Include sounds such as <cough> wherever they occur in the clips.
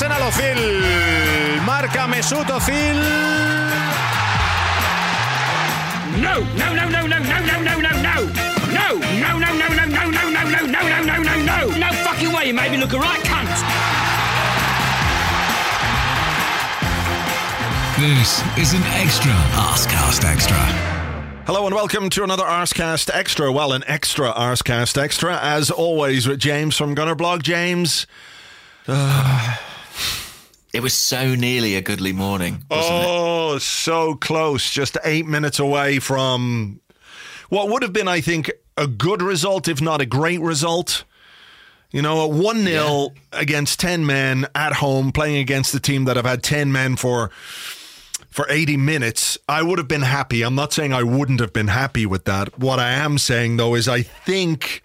Arsenal Ozil. Marca Mesut Ozil. No, no, no, no, no, no, no, no, no, no. No, no, no, no, no, no, no, no, no, no, no, no, no, no. No fucking way, you made me look a right cunt. This is an extra Arsecast Extra. Hello and welcome to another Arsecast Extra. Well, an extra Arsecast Extra, as always, with James from Gunnerblog. James. It was so nearly a goodly morning, wasn't it? Oh, so close. Just eight minutes away from what would have been, I think, a good result, if not a great result. You know, a 1 0 against 10 men at home, playing against a team that have had 10 men for. For 80 minutes, I would have been happy. I'm not saying I wouldn't have been happy with that. What I am saying, though, is I think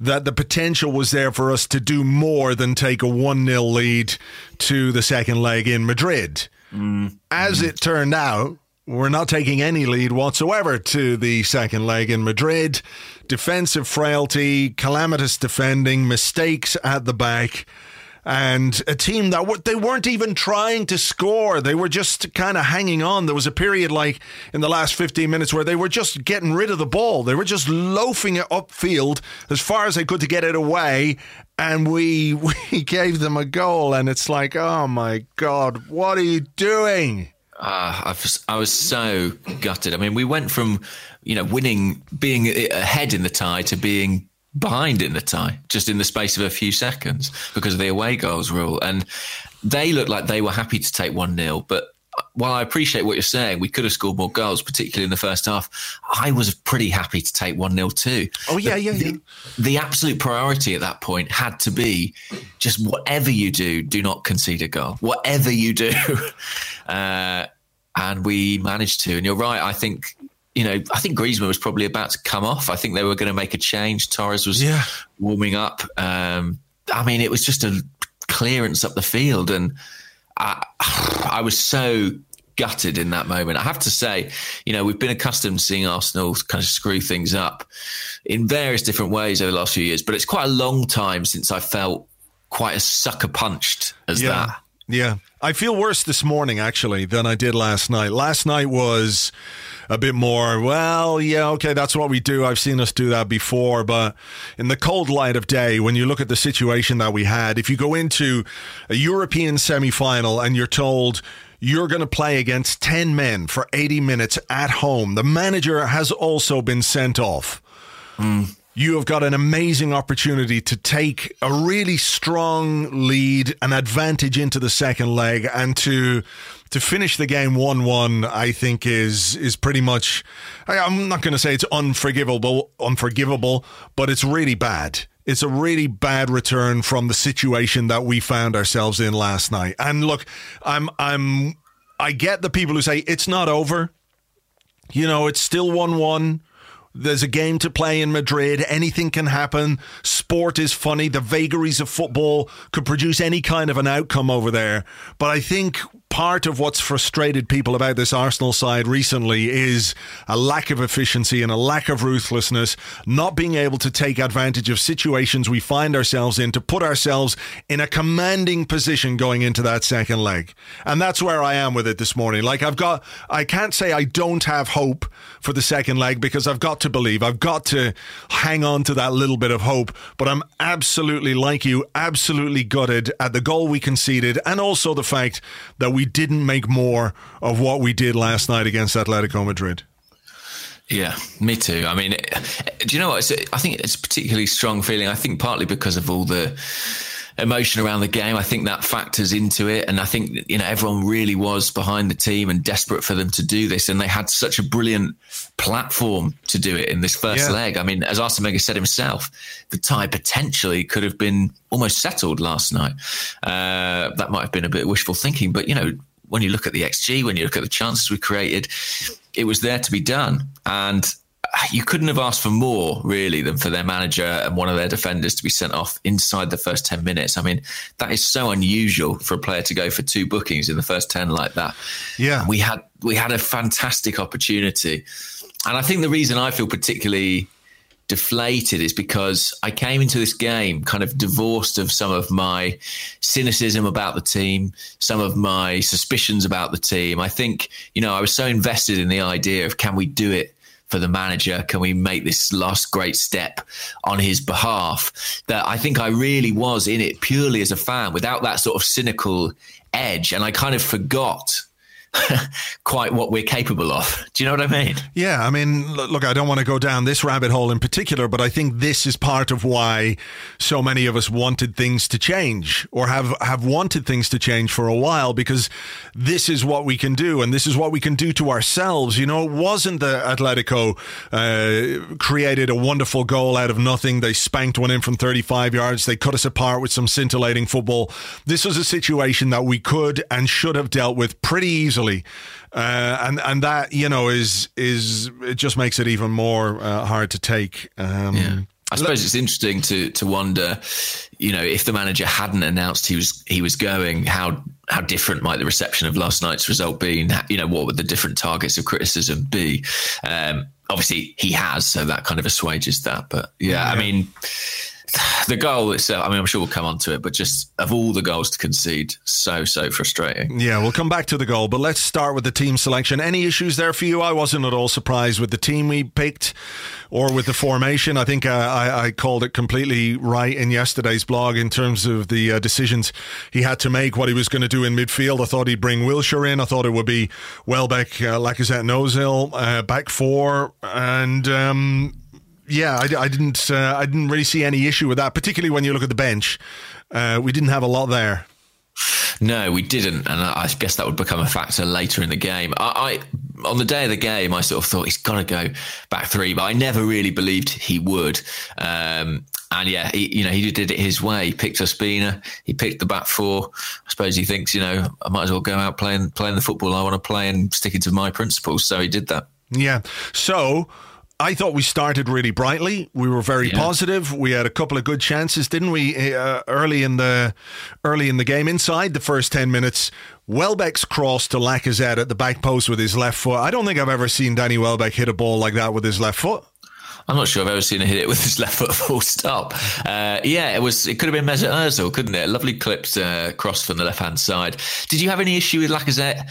that the potential was there for us to do more than take a 1 0 lead to the second leg in Madrid. Mm. As it turned out, we're not taking any lead whatsoever to the second leg in Madrid. Defensive frailty, calamitous defending, mistakes at the back. And a team that w- they weren't even trying to score. They were just kind of hanging on. There was a period like in the last 15 minutes where they were just getting rid of the ball. They were just loafing it upfield as far as they could to get it away. And we <laughs> we gave them a goal. And it's like, oh my God, what are you doing? Ah, I was, I was so gutted. I mean, we went from, you know, winning, being ahead in the tie to being behind in the tie just in the space of a few seconds because of the away goals rule. And they looked like they were happy to take 1 0. But while I appreciate what you're saying, we could have scored more goals, particularly in the first half. I was pretty happy to take 1 0 too. Oh, yeah, yeah, yeah. The, the absolute priority at that point had to be just whatever you do, do not concede a goal. Whatever you do. <laughs> Uh, and we managed to. And you're right. I think you know, I think Griezmann was probably about to come off. I think they were going to make a change. Torres was Yeah. warming up. Um, I mean, it was just a clearance up the field, and I, <sighs> I was so gutted in that moment. I have to say, you know, we've been accustomed to seeing Arsenal kind of screw things up in various different ways over the last few years, but it's quite a long time since I felt quite as sucker punched as Yeah. that. Yeah. I feel worse this morning, actually, than I did last night. Last night was a bit more, well, yeah, okay, that's what we do. I've seen us do that before. But in the cold light of day, when you look at the situation that we had, if you go into a European semi final and you're told, you're going to play against 10 men for 80 minutes at home. The manager has also been sent off mm. you have got an amazing opportunity to take a really strong lead, an advantage into the second leg, and to to finish the game one one. I think is is pretty much. I, I'm not going to say it's unforgivable, unforgivable, but it's really bad. It's a really bad return from the situation that we found ourselves in last night. And look, I'm I'm I get the people who say it's not over. You know, it's still 1 1. There's a game to play in Madrid. Anything can happen. Sport is funny. The vagaries of football could produce any kind of an outcome over there. But I think part of what's frustrated people about this Arsenal side recently is a lack of efficiency and a lack of ruthlessness, not being able to take advantage of situations we find ourselves in to put ourselves in a commanding position going into that second leg. And that's where I am with it this morning. Like I've got, I can't say I don't have hope for the second leg because I've got to believe, I've got to hang on to that little bit of hope. But I'm absolutely like you, absolutely gutted at the goal we conceded and also the fact that we didn't make more of what we did last night against Atletico Madrid. Yeah, me too. I mean, do you know what? It's, I think it's a particularly strong feeling. I think partly because of all the emotion around the game. I think that factors into it. And I think, you know, everyone really was behind the team and desperate for them to do this. And they had such a brilliant platform to do it in this first Yeah. leg. I mean, as Arsene Wenger said himself, the tie potentially could have been almost settled last night. Uh, that might have been a bit wishful thinking, but, you know, when you look at the XG, when you look at the chances we created, it was there to be done. And you couldn't have asked for more, really, than for their manager and one of their defenders to be sent off inside the first 10 minutes. I mean, that is so unusual for a player to go for two bookings in the first 10 like that. Yeah. We had we had a fantastic opportunity. And I think the reason I feel particularly deflated is because I came into this game kind of divorced of some of my cynicism about the team, some of my suspicions about the team. I think, you know, I was so invested in the idea of can we do it for the manager? Can we make this last great step on his behalf? That I think I really was in it purely as a fan without that sort of cynical edge. And I kind of forgot <laughs> quite what we're capable of. Do you know what I mean? Yeah, I mean, look, I don't want to go down this rabbit hole in particular, but I think this is part of why so many of us wanted things to change or have, have wanted things to change for a while because this is what we can do and this is what we can do to ourselves. You know, it wasn't the Atletico uh, created a wonderful goal out of nothing. They spanked one in from 35 yards. They cut us apart with some scintillating football. This was a situation that we could and should have dealt with pretty easily. Uh, and and that you know is is it just makes it even more uh, hard to take. Um, Yeah. I suppose it's interesting to to wonder, you know, if the manager hadn't announced he was he was going, how how different might the reception of last night's result be? And, You know, what would the different targets of criticism be? Um, obviously, he has, so that kind of assuages that. But yeah, I mean, the goal itself. I mean, I'm sure we'll come on to it, but just of all the goals to concede, so so frustrating. Yeah, we'll come back to the goal, but let's start with the team selection. Any issues there for you? I wasn't at all surprised with the team we picked or with the formation. I think uh, I, I called it completely right in yesterday's blog in terms of the uh, decisions he had to make, what he was going to do in midfield. I thought he'd bring Wilshere in. I thought it would be Welbeck, uh, Lacazette, and Ozil, uh, back four, and. Um, yeah, I, I didn't. Uh, I didn't really see any issue with that, particularly when you look at the bench. Uh, we didn't have a lot there. No, we didn't, and I guess that would become a factor later in the game. I, I on the day of the game, I sort of thought he's going to go back three, but I never really believed he would. Um, and yeah, he, you know, he did it his way. He picked Ospina, he picked the back four. I suppose he thinks, you know, I might as well go out playing playing the football I want to play and sticking to my principles. So he did that. Yeah. So I thought we started really brightly. We were very Yeah. positive. We had a couple of good chances, didn't we? Uh, early in the early in the game, inside the first ten minutes, Welbeck's cross to Lacazette at the back post with his left foot. I don't think I've ever seen Danny Welbeck hit a ball like that with his left foot. I'm not sure I've ever seen him hit it with his left foot <laughs> full stop. Uh, yeah, it was. It could have been Mesut Ozil, couldn't it? Lovely clipped uh, cross from the left hand side. Did you have any issue with Lacazette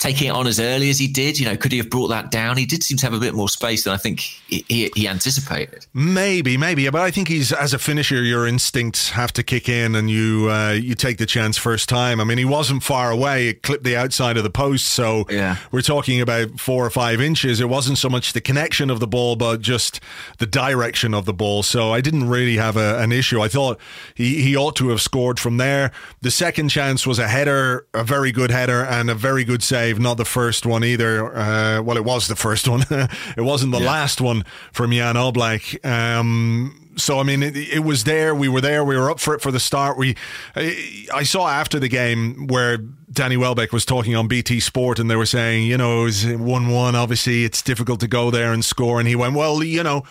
taking it on as early as he did? You know, could he have brought that down? He did seem to have a bit more space than I think he, he, he anticipated. Maybe, maybe, but I think he's as a finisher, your instincts have to kick in, and you uh, you take the chance first time. I mean, he wasn't far away; it clipped the outside of the post, so Yeah. we're talking about four or five inches. It wasn't so much the connection of the ball, but just the direction of the ball. So I didn't really have a, an issue. I thought he he ought to have scored from there. The second chance was a header, a very good header, and a very good save. Not the first one either. Uh, well, it was the first one. <laughs> it wasn't the last one from Jan Oblak. Um, so I mean, it, it was there. We were there. We were up for it for the start. We, I, I saw after the game where Danny Welbeck was talking on BT Sport, and they were saying, you know, it was one-one. Obviously, it's difficult to go there and score. And he went, well, you know.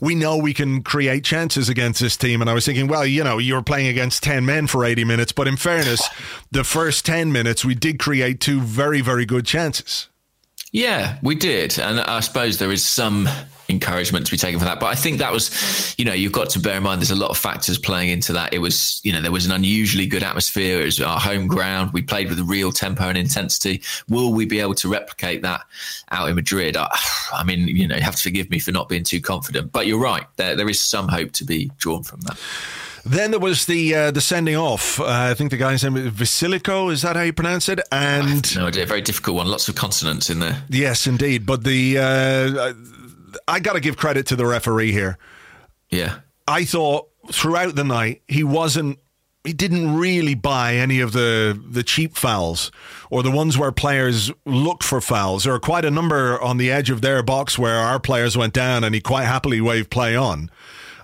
We know we can create chances against this team. And I was thinking, well, you know, you're playing against 10 men for 80 minutes. But in fairness, the first 10 minutes, we did create two very, very good chances. Yeah, we did. And I suppose there is some encouragement to be taken for that. But I think that was, you know, you've got to bear in mind there's a lot of factors playing into that. It was, you know, there was an unusually good atmosphere. It was our home ground. We played with real tempo and intensity. Will we be able to replicate that out in Madrid? I, I mean, you know, you have to forgive me for not being too confident. But you're right. There, there is some hope to be drawn from that. Then there was the uh, the sending off. Uh, I think the guy's name is Vasilico. Is that how you pronounce it? And No idea. Very difficult one. Lots of consonants in there. yes, indeed. But the uh, I got to give credit to the referee here. Yeah. I thought throughout the night he wasn't he didn't really buy any of the the cheap fouls or the ones where players looked for fouls. There are quite a number on the edge of their box where our players went down, and he quite happily waved play on.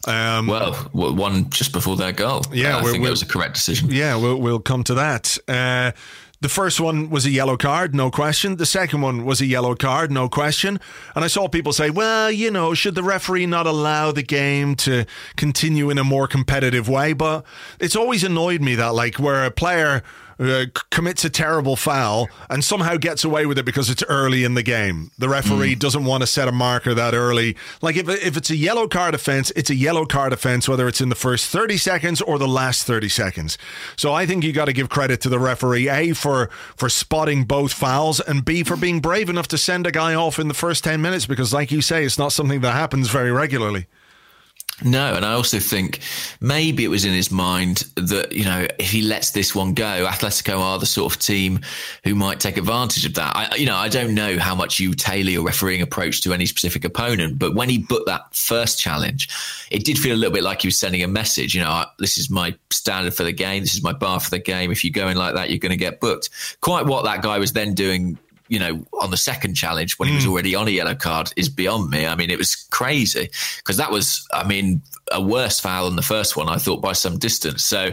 Um, well, one just before their goal. Yeah, I think it was a correct decision. Yeah, we'll, we'll come to that. Uh, the first one was a yellow card, no question. The second one was a yellow card, no question. And I saw people say, well, you know, should the referee not allow the game to continue in a more competitive way? But it's always annoyed me that, like, where a player uh, commits a terrible foul and somehow gets away with it because it's early in the game. The referee mm. doesn't want to set a marker that early. Like if if it's a yellow card offense, it's a yellow card offense whether it's in the first 30 seconds or the last 30 seconds. So I think you got to give credit to the referee A for for spotting both fouls and B for being brave enough to send a guy off in the first 10 minutes because like you say it's not something that happens very regularly. No, and I also think maybe it was in his mind that, you know, if he lets this one go, Atletico are the sort of team who might take advantage of that. I, you know, I don't know how much you tailor your refereeing approach to any specific opponent, but when he booked that first challenge, it did feel a little bit like he was sending a message, you know, this is my standard for the game, this is my bar for the game. If you go in like that, you're going to get booked. Quite what that guy was then doing you know, on the second challenge when he was hmm. already on a yellow card is beyond me. I mean, it was crazy because that was, I mean, a worse foul than the first one, I thought, by some distance. So,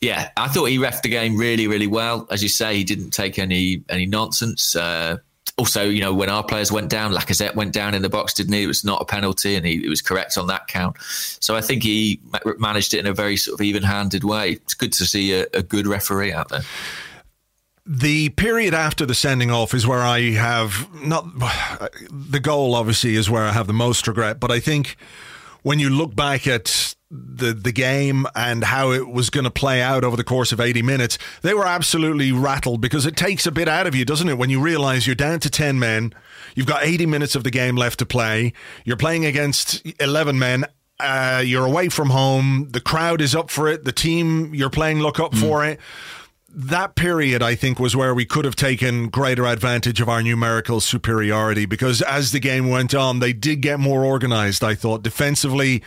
yeah, I thought he refed the game really, really well. As you say, he didn't take any any nonsense. Uh, also, you know, when our players went down, Lacazette went down in the box, didn't he? It was not a penalty, and he, was correct on that count. So I think he managed it in a very sort of even-handed way. It's good to see a, a good referee out there. The period after the sending off is where I have not the goal. Obviously, is where I have the most regret. But I think when you look back at the the game and how it was going to play out over the course of 80 minutes, they were absolutely rattled because it takes a bit out of you, doesn't it? When you realize you're down to 10 men, you've got 80 minutes of the game left to play, you're playing against 11 men. Uh, you're away from home. The crowd is up for it. The team you're playing look up mm. for it that period, I think, was where we could have taken greater advantage of our numerical superiority because as the game went on, they did get more organized. I thought defensively,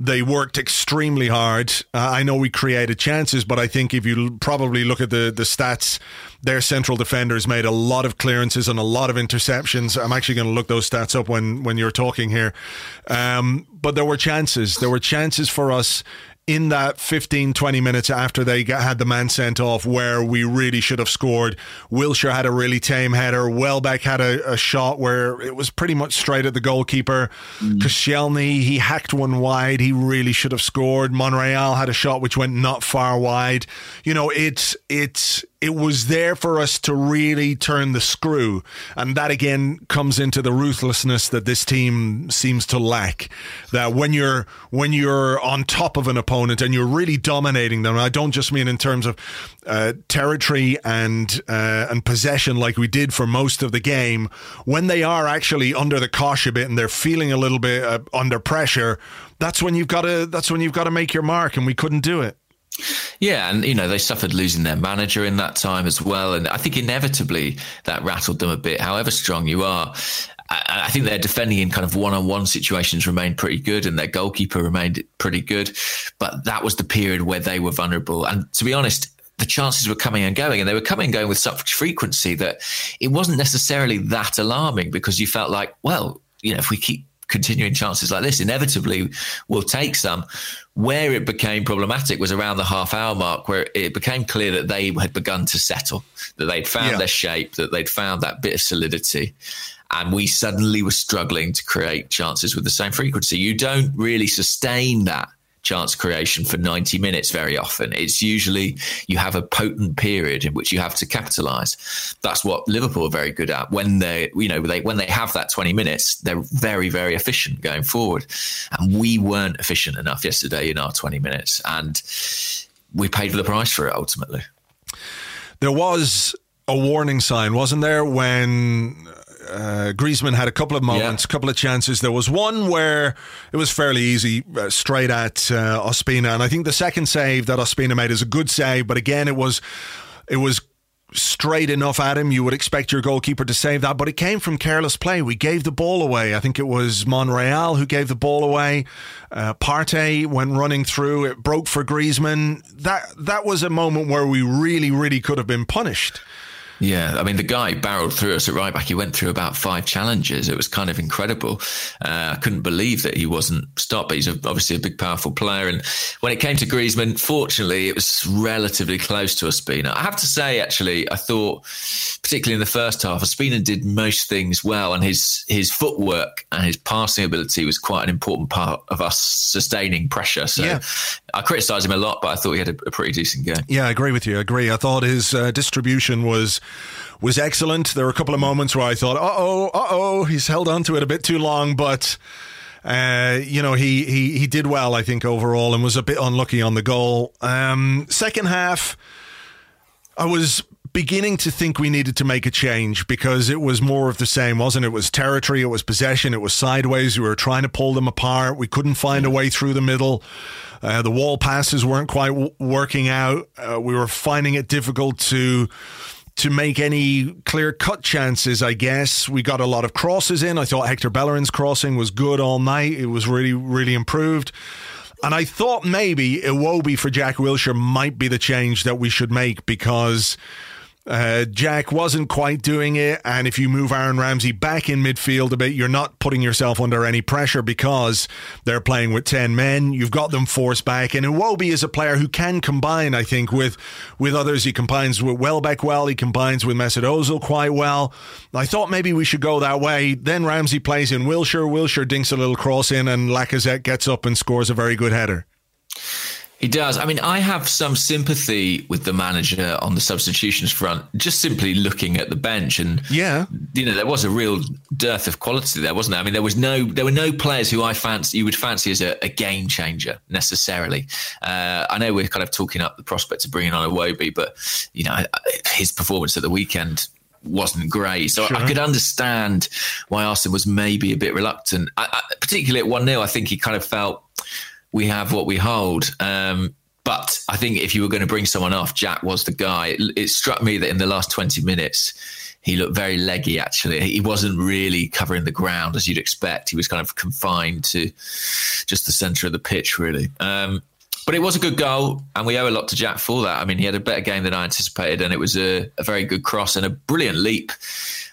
they worked extremely hard. Uh, I know we created chances, but I think if you probably look at the, the stats, their central defenders made a lot of clearances and a lot of interceptions. I'm actually going to look those stats up when, when you're talking here. Um, but there were chances. There were chances for us in that 15, 20 minutes after they got, had the man sent off where we really should have scored. Wilshere had a really tame header. Welbeck had a, a shot where it was pretty much straight at the goalkeeper. Mm. Koscielny, he hacked one wide. He really should have scored. Monreal had a shot which went not far wide. You know, it's, it's, it was there for us to really turn the screw. And that again comes into the ruthlessness that this team seems to lack. That when you're when you're on top of an opponent and you're really dominating them, I don't just mean in terms of uh, territory and uh, and possession like we did for most of the game. When they are actually under the cosh a bit and they're feeling a little bit uh, under pressure, that's when you've got to that's when you've got to make your mark, and we couldn't do it. Yeah, and you know they suffered losing their manager in that time as well, and I think inevitably that rattled them a bit. However strong you are, I, think their defending in kind of one-on-one situations remained pretty good, and their goalkeeper remained pretty good. But that was the period where they were vulnerable, and to be honest, the chances were coming and going, and they were coming and going with such frequency that it wasn't necessarily that alarming because you felt like, well, you know, if we keep continuing chances like this, inevitably we'll take some. Where it became problematic was around the half hour mark, where it became clear that they had begun to settle, that they'd found yeah. their shape, that they'd found that bit of solidity. And we suddenly were struggling to create chances with the same frequency. You don't really sustain that chance creation for 90 minutes very often. It's usually you have a potent period in which you have to capitalize. That's what Liverpool are very good at. When they, you know, they when they have that 20 minutes, they're very very efficient going forward. And we weren't efficient enough yesterday in our 20 minutes and we paid the price for it ultimately. There was a warning sign, wasn't there, when uh, Griezmann had a couple of moments, a yeah. couple of chances. There was one where it was fairly easy, uh, straight at uh, Ospina, and I think the second save that Ospina made is a good save. But again, it was it was straight enough at him. You would expect your goalkeeper to save that, but it came from careless play. We gave the ball away. I think it was Monreal who gave the ball away. Uh, Partey went running through. It broke for Griezmann. That that was a moment where we really, really could have been punished. Yeah, I mean, the guy barreled through us at right back. He went through about five challenges. It was kind of incredible. Uh, I couldn't believe that he wasn't stopped, but he's obviously a big, powerful player. And when it came to Griezmann, fortunately, it was relatively close to Ospina. I have to say, actually, I thought, particularly in the first half, Ospina did most things well, and his his footwork and his passing ability was quite an important part of us sustaining pressure. So yeah. I criticised him a lot, but I thought he had a, a, pretty decent game. Yeah, I agree with you. I agree. I thought his uh, distribution was was excellent. There were a couple of moments where I thought, uh oh, uh oh, he's held on to it a bit too long, but. Uh, you know, he, he he did well, I think, overall, and was a bit unlucky on the goal. Um, second half, I was beginning to think we needed to make a change because it was more of the same, wasn't it? It was territory, it was possession, it was sideways. We were trying to pull them apart. We couldn't find a way through the middle. Uh, the wall passes weren't quite w- working out. Uh, we were finding it difficult to to make any clear cut chances, I guess. We got a lot of crosses in. I thought Hector Bellerin's crossing was good all night. It was really, really improved. And I thought maybe Iwobi for Jack Wilshere might be the change that we should make because uh, Jack wasn't quite doing it. And if you move Aaron Ramsey back in midfield a bit, you're not putting yourself under any pressure because they're playing with 10 men. You've got them forced back. And Iwobi is a player who can combine, I think, with, with others. He combines with Welbeck well. He combines with Mesut Ozil quite well. I thought maybe we should go that way. Then Ramsey plays in Wilshere. Wilshere dinks a little cross in and Lacazette gets up and scores a very good header. He does. I mean, I have some sympathy with the manager on the substitutions front, just simply looking at the bench. And, yeah, you know, there was a real dearth of quality there, wasn't there? I mean, there was no, there were no players who I fancy, you would fancy as a, a game changer necessarily. Uh, I know we're kind of talking up the prospect of bringing on Iwobi, but, you know, his performance at the weekend wasn't great. So sure. I could understand why Arsene was maybe a bit reluctant, I, I, particularly at 1 0. I think he kind of felt we have what we hold. Um, but I think if you were going to bring someone off, Jack was the guy. It, it, struck me that in the last 20 minutes, he looked very leggy, actually. He wasn't really covering the ground as you'd expect. He was kind of confined to just the centre of the pitch, really. Um, but it was a good goal, and we owe a lot to Jack for that. I mean, he had a better game than I anticipated, and it was a, a very good cross and a brilliant leap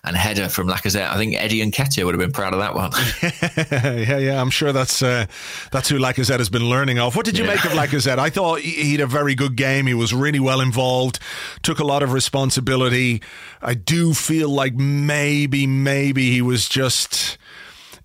and header from Lacazette. I think Eddie Nketiah would have been proud of that one. <laughs> yeah, yeah, I'm sure that's uh, that's who Lacazette has been learning of. What did you yeah. make of Lacazette? I thought he had a very good game. He was really well involved, took a lot of responsibility. I do feel like maybe, maybe he was just.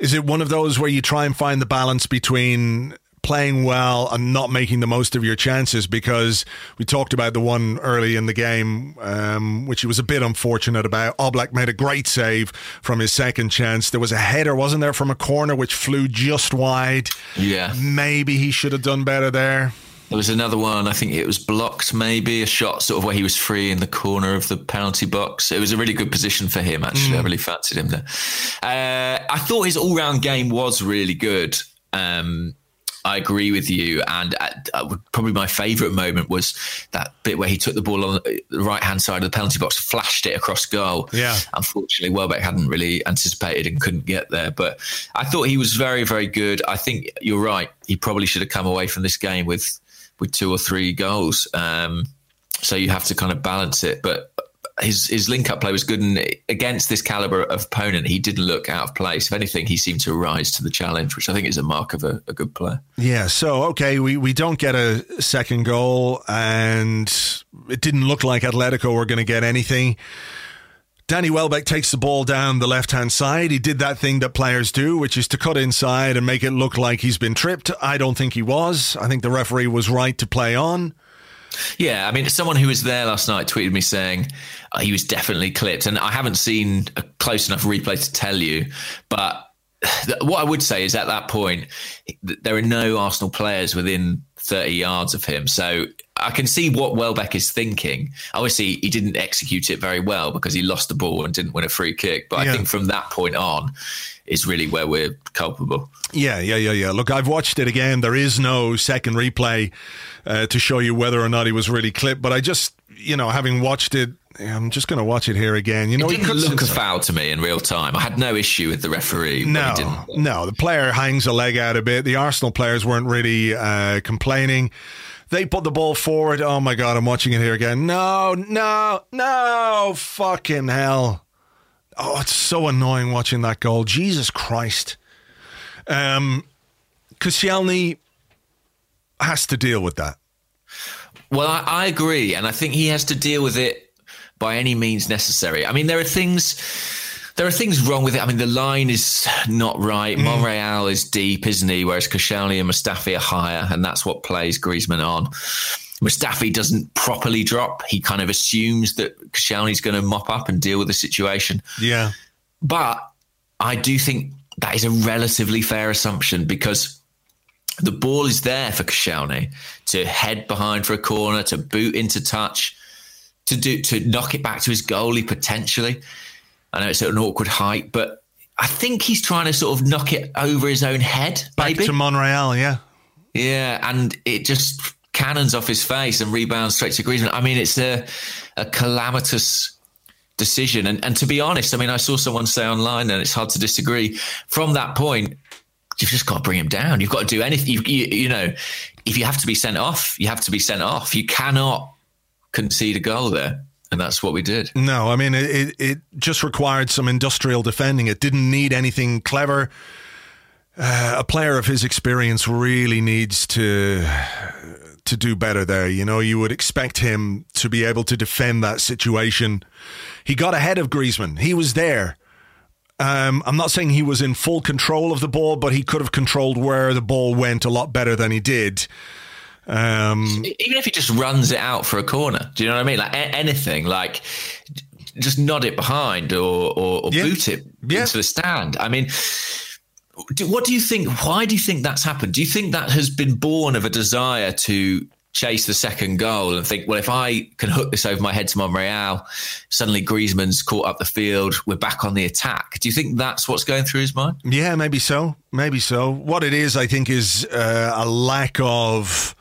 Is it one of those where you try and find the balance between playing well and not making the most of your chances because we talked about the one early in the game, um, which he was a bit unfortunate about. Oblak made a great save from his second chance. There was a header, wasn't there, from a corner which flew just wide. Yeah. Maybe he should have done better there. There was another one, I think it was blocked, maybe a shot sort of where he was free in the corner of the penalty box. It was a really good position for him, actually. Mm. I really fancied him there. Uh, I thought his all round game was really good. Um, I agree with you. And at, uh, probably my favourite moment was that bit where he took the ball on the right hand side of the penalty box, flashed it across goal. Yeah. Unfortunately, Welbeck hadn't really anticipated and couldn't get there. But I thought he was very, very good. I think you're right. He probably should have come away from this game with with two or three goals. Um, so you have to kind of balance it. But his his link up play was good, and against this caliber of opponent, he didn't look out of place. If anything, he seemed to rise to the challenge, which I think is a mark of a, a good player. Yeah. So okay, we we don't get a second goal, and it didn't look like Atletico were going to get anything. Danny Welbeck takes the ball down the left hand side. He did that thing that players do, which is to cut inside and make it look like he's been tripped. I don't think he was. I think the referee was right to play on. Yeah, I mean, someone who was there last night tweeted me saying uh, he was definitely clipped, and I haven't seen a close enough replay to tell you, but <sighs> what I would say is at that point, there are no Arsenal players within 30 yards of him. So I can see what Welbeck is thinking. Obviously, he didn't execute it very well because he lost the ball and didn't win a free kick. But yeah. I think from that point on, is really where we're culpable. Yeah, yeah, yeah, yeah. Look, I've watched it again. There is no second replay uh, to show you whether or not he was really clipped. But I just, you know, having watched it I'm just going to watch it here again. You know, it he didn't look a foul to me in real time. I had no issue with the referee. No, didn't. no. The player hangs a leg out a bit. The Arsenal players weren't really uh, complaining. They put the ball forward. Oh my god, I'm watching it here again. No, no, no! Fucking hell! Oh, it's so annoying watching that goal. Jesus Christ! Um, Koscielny has to deal with that. Well, I, I agree, and I think he has to deal with it by any means necessary. I mean, there are things. There are things wrong with it. I mean, the line is not right. Mm. Monreal is deep, isn't he? Whereas Koscielny and Mustafi are higher, and that's what plays Griezmann on. Mustafi doesn't properly drop. He kind of assumes that Koscielny's going to mop up and deal with the situation. Yeah, But I do think that is a relatively fair assumption because the ball is there for Koscielny to head behind for a corner, to boot into touch, to do to knock it back to his goalie potentially. I know it's at an awkward height, but I think he's trying to sort of knock it over his own head. back to Monreal. Yeah, Yeah, and it just cannons off his face and rebounds straight to Griezmann. I mean, it's a a calamitous decision. And and to be honest, I mean, I saw someone say online, and it's hard to disagree. From that point, you've just got to bring him down. You've got to do anything. You, you, you know, if you have to be sent off, you have to be sent off. You cannot concede a goal there, and that's what we did. No, I mean it, it. Just required some industrial defending. It didn't need anything clever. Uh, a player of his experience really needs to to do better there. You know, you would expect him to be able to defend that situation. He got ahead of Griezmann. He was there. Um, I'm not saying he was in full control of the ball, but he could have controlled where the ball went a lot better than he did. Um, even if he just runs it out for a corner, do you know what I mean? Like a- anything, like just nod it behind or or, or Yeah. boot it Yeah. into the stand. I mean, do, what do you think? Why do you think that's happened? Do you think that has been born of a desire to chase the second goal and think, well, if I can hook this over my head to Monreal, suddenly Griezmann's caught up the field, we're back on the attack. Do you think that's what's going through his mind? Yeah, maybe so. Maybe so. What it is, I think, is uh, a lack of.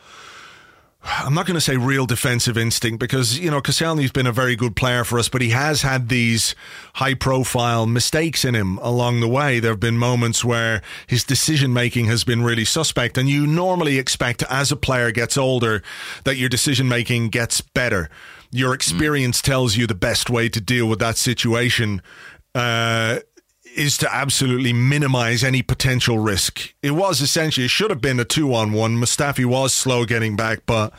I'm not going to say real defensive instinct because, you know, Koscielny's been a very good player for us, but he has had these high profile mistakes in him along the way. There have been moments where his decision making has been really suspect. And you normally expect as a player gets older that your decision making gets better. Your experience tells you the best way to deal with that situation. Uh, is to absolutely minimize any potential risk. It was essentially, it should have been a two on one. Mustafi was slow getting back, but,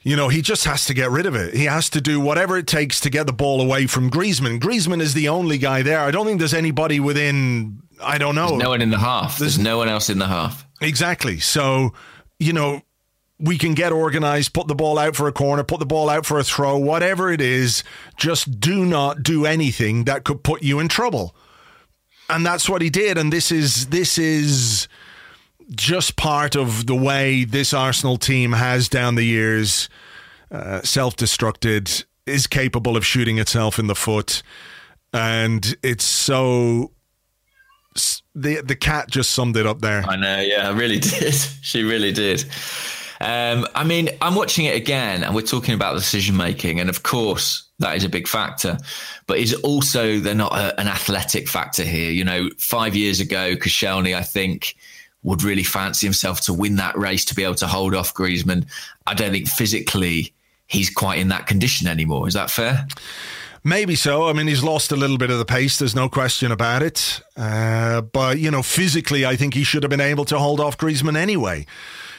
you know, he just has to get rid of it. He has to do whatever it takes to get the ball away from Griezmann. Griezmann is the only guy there. I don't think there's anybody within, I don't know. No one in the half. There's no one else in the half. Exactly. So, you know, we can get organized, put the ball out for a corner, put the ball out for a throw, whatever it is. Just do not do anything that could put you in trouble. And that's what he did. And this is this is just part of the way this Arsenal team has down the years uh, self-destructed, is capable of shooting itself in the foot, and it's so. The the cat just summed it up there. I know, yeah, I really <laughs> did. she really did. Um, I mean, I'm watching it again, and we're talking about decision making, and of course, that is a big factor. But is also they're not a, an athletic factor here? You know, five years ago, Koscielny, I think, would really fancy himself to win that race to be able to hold off Griezmann. I don't think physically he's quite in that condition anymore. Is that fair? Maybe so. I mean, he's lost a little bit of the pace. There's no question about it. Uh, but you know, physically, I think he should have been able to hold off Griezmann anyway.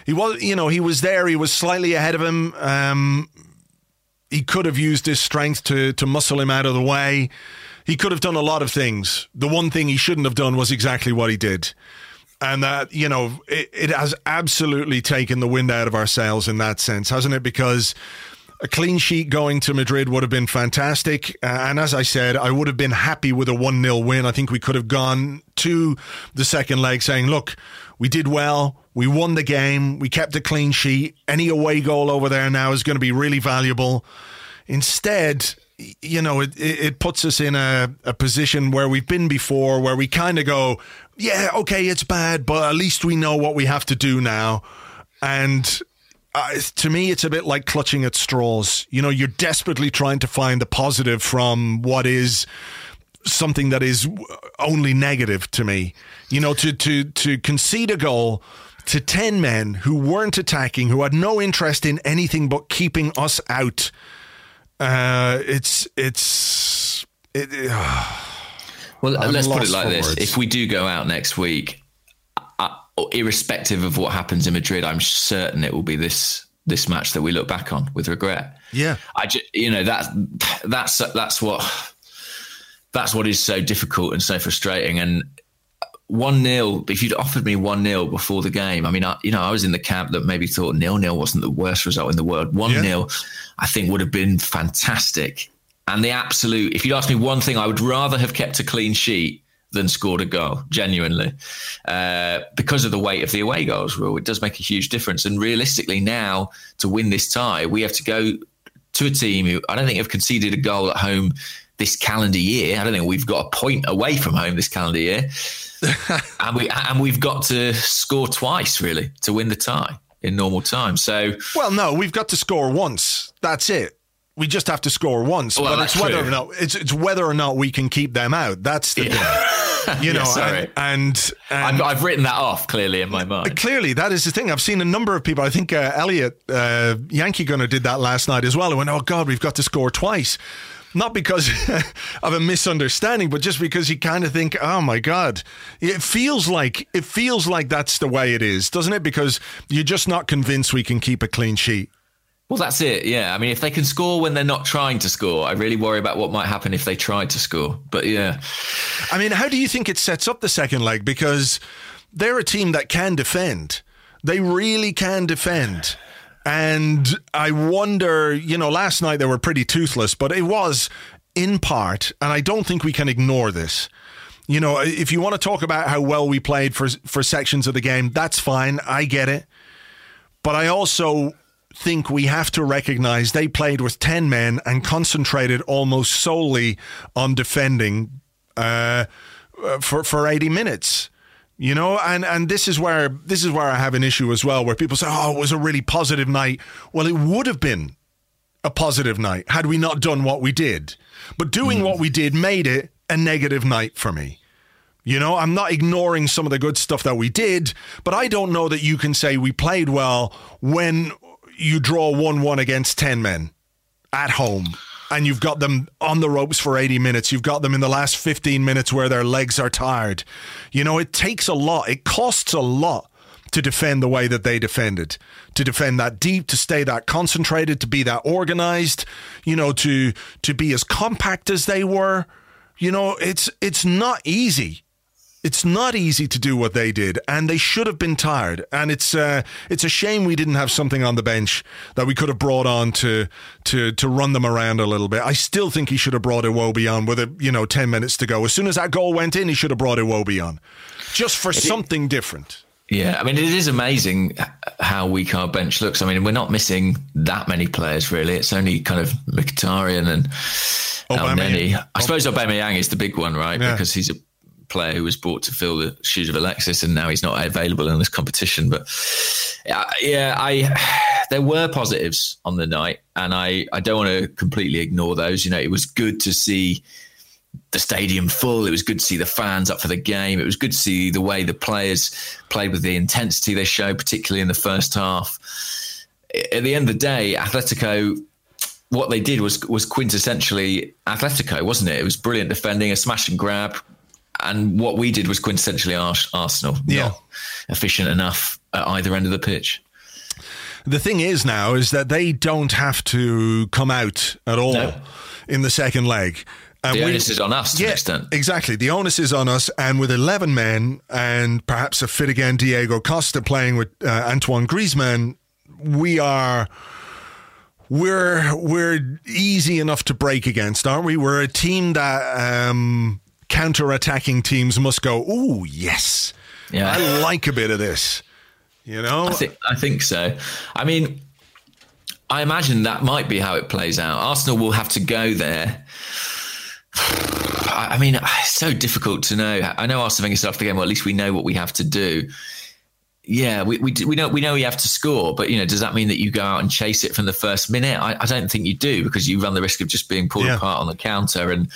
He was, you know, he was there. He was slightly ahead of him. Um, he could have used his strength to to muscle him out of the way. He could have done a lot of things. The one thing he shouldn't have done was exactly what he did. And that, you know, it, it has absolutely taken the wind out of our sails in that sense, hasn't it? Because a clean sheet going to Madrid would have been fantastic. Uh, and as I said, I would have been happy with a 1 0 win. I think we could have gone to the second leg saying, look, we did well. We won the game. We kept a clean sheet. Any away goal over there now is going to be really valuable. Instead, you know, it, it puts us in a, a position where we've been before, where we kind of go, yeah, okay, it's bad, but at least we know what we have to do now. And uh, to me, it's a bit like clutching at straws. You know, you're desperately trying to find the positive from what is something that is only negative to me. You know, to to to concede a goal to 10 men who weren't attacking, who had no interest in anything but keeping us out. Uh, it's it's it, uh, <sighs> well, I'm let's put it like this: words. if we do go out next week, uh, irrespective of what happens in Madrid, I'm certain it will be this this match that we look back on with regret. yeah. I just, you know, that that's that's what that's what is so difficult and so frustrating. And one 0 if you'd offered me one 0 before the game, I mean, I, you know, I was in the camp that maybe thought nil nil wasn't the worst result in the world. One 0 I think would have been fantastic. And the absolute, if you'd asked me one thing, I would rather have kept a clean sheet than scored a goal, genuinely, uh, because of the weight of the away goals rule. It does make a huge difference. And realistically, now to win this tie, we have to go to a team who I don't think have conceded a goal at home this calendar year. I don't think we've got a point away from home this calendar year, <laughs> and we and we've got to score twice really to win the tie in normal time. So Well, no, we've got to score once. That's it. We just have to score once. Well, but it's whether true. or not it's it's whether or not we can keep them out. That's the thing. You <laughs> know, sorry. and, and, and I've, I've written that off clearly in my mind. Clearly, that is the thing. I've seen a number of people. I think uh, Elliot uh, Yankee Gunner did that last night as well. Who went, "Oh God, we've got to score twice." Not because <laughs> of a misunderstanding, but just because you kind of think, "Oh my God," it feels like it feels like that's the way it is, doesn't it? Because you're just not convinced we can keep a clean sheet. Well, that's it. Yeah. I mean, if they can score when they're not trying to score, I really worry about what might happen if they tried to score. But yeah, I mean, how do you think it sets up the second leg? Because they're a team that can defend. They really can defend. And I wonder, you know, last night they were pretty toothless, but it was in part, and I don't think we can ignore this. You know, if you want to talk about how well we played for for sections of the game, that's fine. I get it. But I also think we have to recognize they played with 10 men and concentrated almost solely on defending uh, for for 80 minutes. You know, and and this is where this is where I have an issue as well, where people say, "Oh, it was a really positive night." Well, it would have been a positive night had we not done what we did. But doing hmm. what we did made it a negative night for me. You know, I'm not ignoring some of the good stuff that we did, but I don't know that you can say we played well when you draw 1 1 against 10 men at home and you've got them on the ropes for 80 minutes. You've got them in the last 15 minutes where their legs are tired. You know, it takes a lot, it costs a lot to defend the way that they defended, to defend that deep, to stay that concentrated, to be that organized, you know, to to be as compact as they were. You know, it's it's not easy. It's not easy to do what they did, and they should have been tired. And it's uh, it's a shame we didn't have something on the bench that we could have brought on to to to run them around a little bit. I still think he should have brought Iwobi on with a you know ten minutes to go. As soon as that goal went in, he should have brought Iwobi on, just for something different. Yeah, I mean, it is amazing how weak our bench looks. I mean, we're not missing that many players, really. It's only kind of Mkhitaryan and Aubameyang. I suppose Aubameyang is the big one, right? Yeah. Because he's a player who was brought to fill the shoes of Alexis, and now he's not available in this competition. But yeah, I <sighs> there were positives on the night, and I I don't want to completely ignore those. You know, it was good to see the stadium full. It was good to see the fans up for the game. It was good to see the way the players played with the intensity they showed, particularly in the first half. At the end of the day, Atletico, what they did was was quintessentially Atletico, wasn't it? It was brilliant defending, a smash and grab, and what we did was quintessentially Ars- Arsenal. Yeah. Not efficient enough at either end of the pitch. The thing is now is that they don't have to come out at all No. in the second leg. And The we- onus is on us to yeah, extent. Exactly. The onus is on us. And with 11 men and perhaps a fit again Diego Costa playing with uh, Antoine Griezmann, we are. We're we're easy enough to break against, aren't we? We're a team that um, counter-attacking teams must go. Oh yes, Yeah. I like a bit of this. You know, I think I think so. I mean, I imagine that might be how it plays out. Arsenal will have to go there. <sighs> I mean, <sighs> it's so difficult to know. I know Arsene Wenger said after the game, well, at least we know what we have to do. yeah, we, we, we know we know you have to score, but you know, does that mean that you go out and chase it from the first minute? I, I don't think you do because you run the risk of just being pulled Yeah. apart on the counter and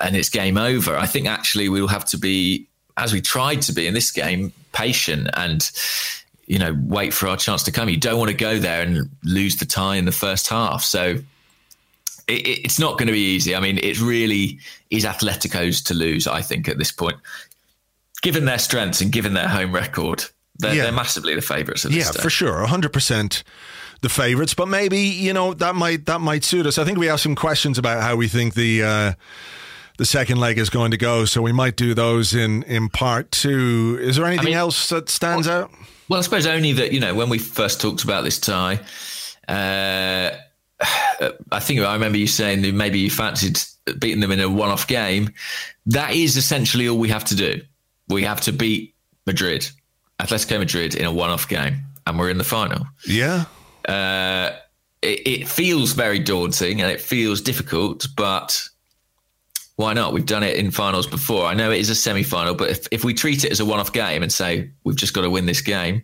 and it's game over. I think actually we will have to be, as we tried to be in this game, patient and you know wait for our chance to come. You don't want to go there and lose the tie in the first half. So it, it- it's not going to be easy. I mean, it really is Atletico's to lose. I think at this point, given their strengths and given their home record, they're, Yeah. they're massively the favourites. Yeah, stage. for sure, hundred percent the favorites. But maybe you know that might that might suit us. I think we have some questions about how we think the uh, the second leg is going to go, so we might do those in in part two. Is there anything mean- else that stands out? Well, I suppose only that you know when we first talked about this tie, uh, <sighs> I think I remember you saying that maybe you fancied beating them in a one-off game. That is essentially all we have to do. We have to beat Madrid, Atletico Madrid, in a one-off game, and we're in the final. Yeah, Uh, it, it feels very daunting and it feels difficult, but why not? We've done it in finals before. I know it is a semi-final, but if, if we treat it as a one-off game and say we've just got to win this game,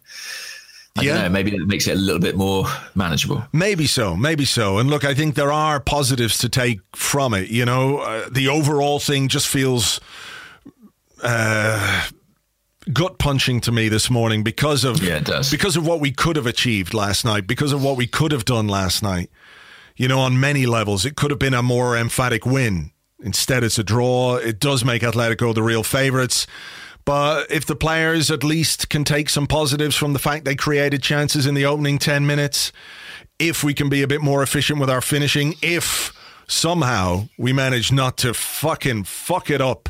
I Yeah. don't know. Maybe that makes it a little bit more manageable. maybe so, maybe so. And look, I think there are positives to take from it. You know, uh, the overall thing just feels. Uh, gut punching to me this morning because of Yeah, it does. because of what we could have achieved last night, because of what we could have done last night. You know, on many levels, it could have been a more emphatic win. Instead, it's a draw. It does make Atletico the real favourites. But if the players at least can take some positives from the fact they created chances in the opening 10 minutes, if we can be a bit more efficient with our finishing, if somehow we manage not to fucking fuck it up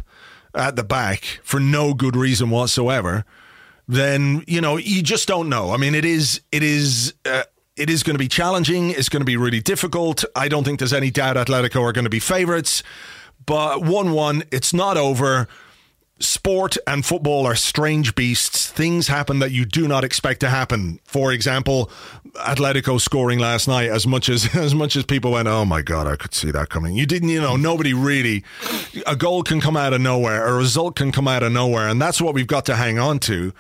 at the back for no good reason whatsoever, then you know you just don't know. I mean, it is it is uh, it is going to be challenging. It's going to be really difficult. I don't think there's any doubt Atletico are going to be favourites, but one-one, it's not over. Sport and football are strange beasts. Things happen that you do not expect to happen. For example, Atletico scoring last night. As much as <laughs> as much as people went, "Oh my god, I could see that coming." You didn't. You know, nobody really. A goal can come out of nowhere. A result can come out of nowhere, and that's what we've got to hang on to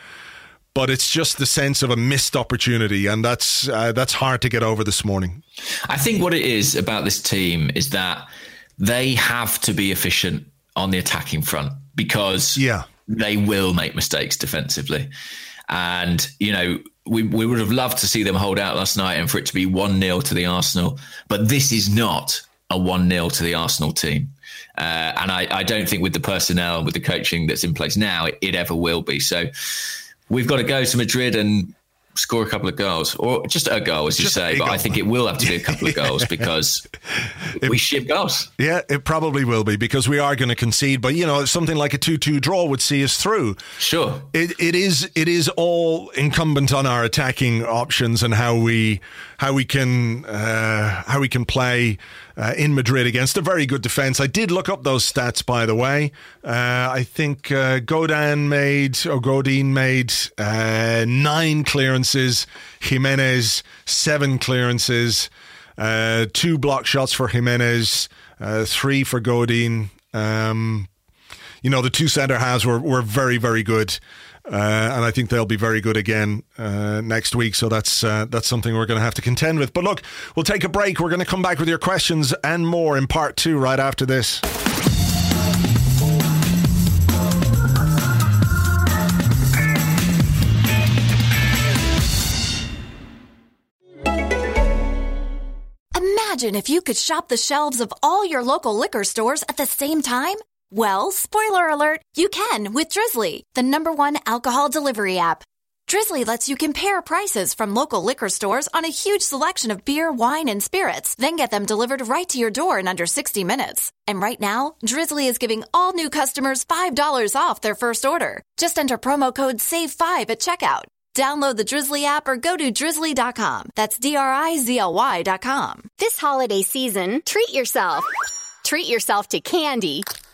but it's just the sense of a missed opportunity, and that's uh, that's hard to get over this morning. I think what it is about this team is that they have to be efficient on the attacking front because Yeah. they will make mistakes defensively. And, you know, we, we would have loved to see them hold out last night and for it to be 1 0 to the Arsenal. But this is not a 1 0 to the Arsenal team. Uh, and I, I don't think with the personnel with the coaching that's in place now, it, it ever will be. So we've got to go to Madrid and score a couple of goals or just a goal, as you Just say. a But I think it will have to be a couple of <laughs> goals because <laughs> we ship goals. Yeah, it probably will be because we are going to concede. But you know, something like a two-two draw would see us through. Sure. It, it is it is all incumbent on our attacking options and how we how we can uh, how we can play uh, in Madrid against a very good defense. I did look up those stats by the way. Uh, I think uh, Godin made or Godin made uh, nine clearances. Jimenez seven clearances. Uh, two block shots for Jimenez. Three for Godin. Um, you know, the two centre halves were, were very, very good. Uh, and I think they'll be very good again uh, next week. So that's uh, that's something we're going to have to contend with. But look, we'll take a break. We're going to come back with your questions and more in part two right after this. Imagine if you could shop the shelves of all your local liquor stores at the same time. Well, spoiler alert, you can with Drizzly, the number one alcohol delivery app. Drizzly lets you compare prices from local liquor stores on a huge selection of beer, wine, and spirits, then get them delivered right to your door in under 60 minutes. And right now, Drizzly is giving all new customers $5 off their first order. Just enter promo code SAVE5 at checkout. Download the Drizzly app or go to drizzly.com. That's D R I Z L Y.com. This holiday season, treat yourself. Treat yourself to candy.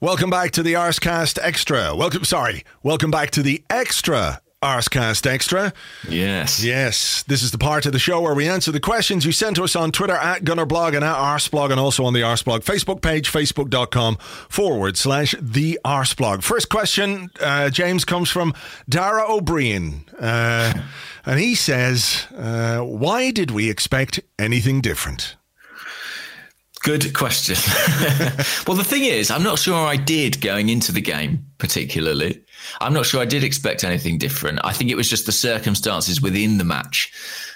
Welcome back to the Arsecast Extra. Welcome, sorry, welcome back to the Extra Arsecast Extra. Yes. Yes, this is the part of the show where we answer the questions you sent to us on Twitter at Gunnerblog and at Arseblog and also on the Arseblog Facebook page, facebook.com forward slash the Arseblog. First question, uh, James, comes from Dara O'Brien. Uh, and he says, uh, Why did we expect anything different? Good question. <laughs> well, the thing is, I'm not sure I did going into the game, particularly. I'm not sure I did expect anything different. I think it was just the circumstances within the match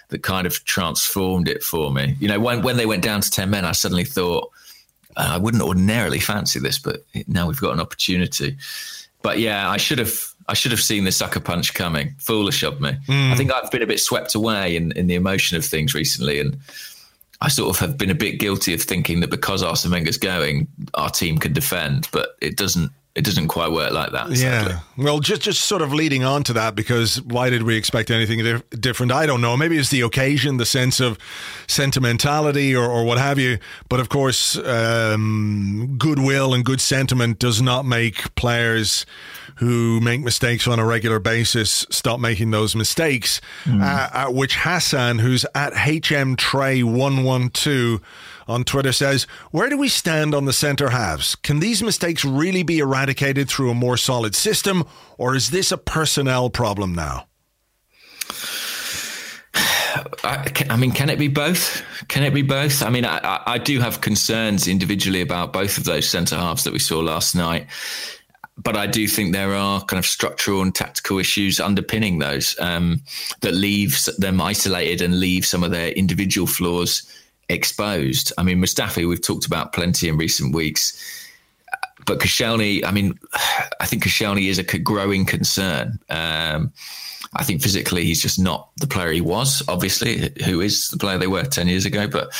that kind of transformed it for me. You know, when, when they went down to 10 men, I suddenly thought, uh, I wouldn't ordinarily fancy this, but now we've got an opportunity. But yeah, I should have. I should have seen the sucker punch coming. Foolish of me. Mm. I think I've been a bit swept away in, in the emotion of things recently, and I sort of have been a bit guilty of thinking that because Arsene Wenger's going, our team can defend, but it doesn't. It doesn't quite work like that. Yeah. Sadly. Well, just just sort of leading on to that, because why did we expect anything different? I don't know. Maybe it's the occasion, the sense of sentimentality, or, or what have you. But of course, um, goodwill and good sentiment does not make players who make mistakes on a regular basis stop making those mistakes. Mm. Uh, at which Hassan, who's at HM Trey 112 on Twitter, says, Where do we stand on the centre halves? Can these mistakes really be eradicated through a more solid system, or is this a personnel problem now? <sighs> I, mean, can it be both? Can it be both? I mean, I, I do have concerns individually about both of those centre halves that we saw last night but I do think there are kind of structural and tactical issues underpinning those um, that leaves them isolated and leave some of their individual flaws exposed. I mean, Mustafi, we've talked about plenty in recent weeks, but Koscielny, I mean, <sighs> I think Koscielny is a growing concern. Um, I think physically he's just not the player he was, obviously, who is the player they were 10 years ago, but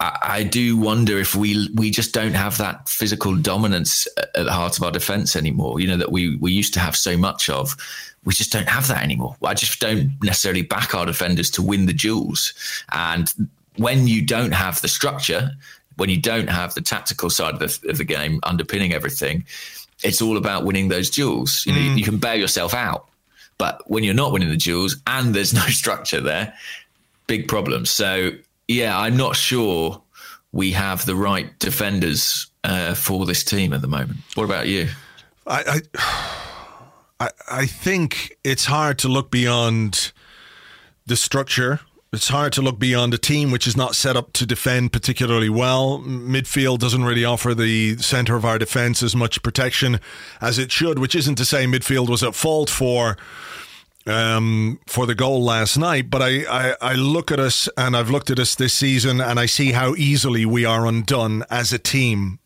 I, I do wonder if we we just don't have that physical dominance at the heart of our defence anymore. You know that we we used to have so much of. We just don't have that anymore. I just don't necessarily back our defenders to win the duels. And when you don't have the structure, when you don't have the tactical side of the, of the game underpinning everything, it's all about winning those duels. You know, mm. you, you can bail yourself out, but when you're not winning the duels and there's no <laughs> structure there, big problems. So yeah, I'm not sure we have the right defenders uh, for this team at the moment. What about you? I, I, I think it's hard to look beyond the structure. It's hard to look beyond a team which is not set up to defend particularly well. Midfield doesn't really offer the centre of our defence as much protection as it should, which isn't to say midfield was at fault for um, for the goal last night. But I, I, I look at us and I've looked at us this season and I see how easily we are undone as a team,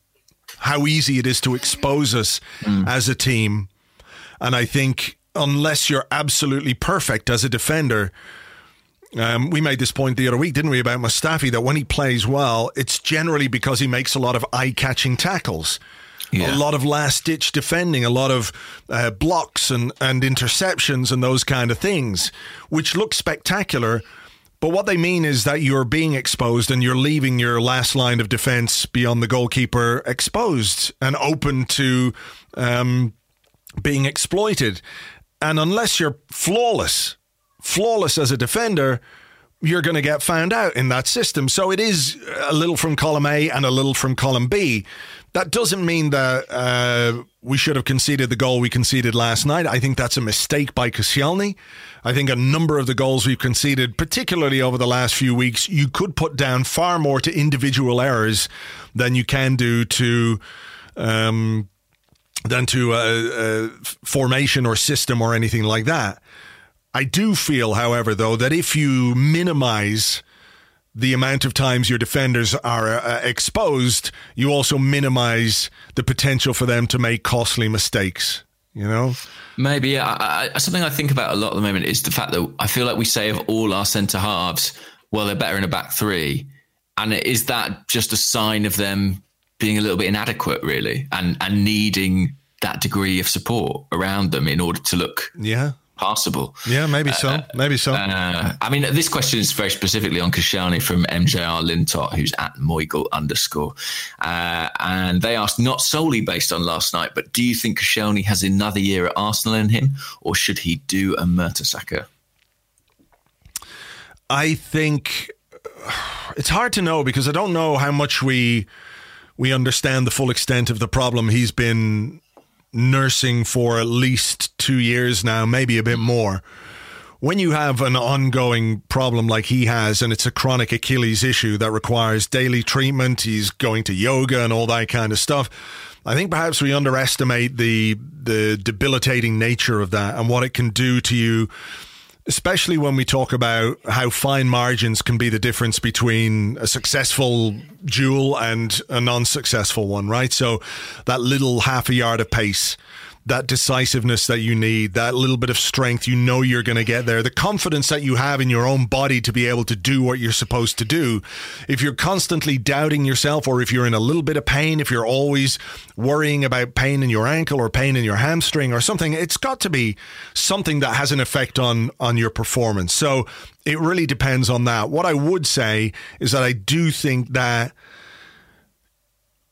how easy it is to expose us mm. as a team. And I think unless you're absolutely perfect as a defender, um, we made this point the other week, didn't we, about Mustafi, that when he plays well, it's generally because he makes a lot of eye catching tackles yeah. a lot of last ditch defending, a lot of uh, blocks and, and interceptions and those kind of things, which look spectacular. But what they mean is that you're being exposed and you're leaving your last line of defense beyond the goalkeeper exposed and open to um, being exploited. And unless you're flawless, flawless as a defender, you're going to get found out in that system. So it is a little from column A and a little from column B. That doesn't mean that uh, we should have conceded the goal we conceded last night. I think that's a mistake by Koscielny. I think a number of the goals we've conceded, particularly over the last few weeks, you could put down far more to individual errors than you can do to. Um, than to a, a formation or system or anything like that. I do feel, however, though, that if you minimize the amount of times your defenders are uh, exposed, you also minimize the potential for them to make costly mistakes. You know, maybe yeah. I, I, something I think about a lot at the moment is the fact that I feel like we say of all our centre halves, well, they're better in a back three, and is that just a sign of them being a little bit inadequate, really, and and needing that degree of support around them in order to look yeah passable. Yeah, maybe so. Uh, maybe so. Uh, I mean, this question is very specifically on Koscielny from MJR Lintot, who's at Moigel underscore. Uh, and they asked, not solely based on last night, but do you think Koscielny has another year at Arsenal in him, or should he do a Mertesacker? I think <sighs> it's hard to know because I don't know how much we we understand the full extent of the problem he's been nursing for at least two years now, maybe a bit more. When you have an ongoing problem like he has, and it's a chronic Achilles issue that requires daily treatment, he's going to yoga and all that kind of stuff. I think perhaps we underestimate the the debilitating nature of that and what it can do to you especially when we talk about how fine margins can be the difference between a successful duel and a non-successful one, right? So that little half a yard of pace that decisiveness that you need, that little bit of strength you know you're going to get there, the confidence that you have in your own body to be able to do what you're supposed to do. If you're constantly doubting yourself, or if you're in a little bit of pain, if you're always worrying about pain in your ankle or pain in your hamstring or something, it's got to be something that has an effect on on your performance. So it really depends on that. What I would say is that I do think that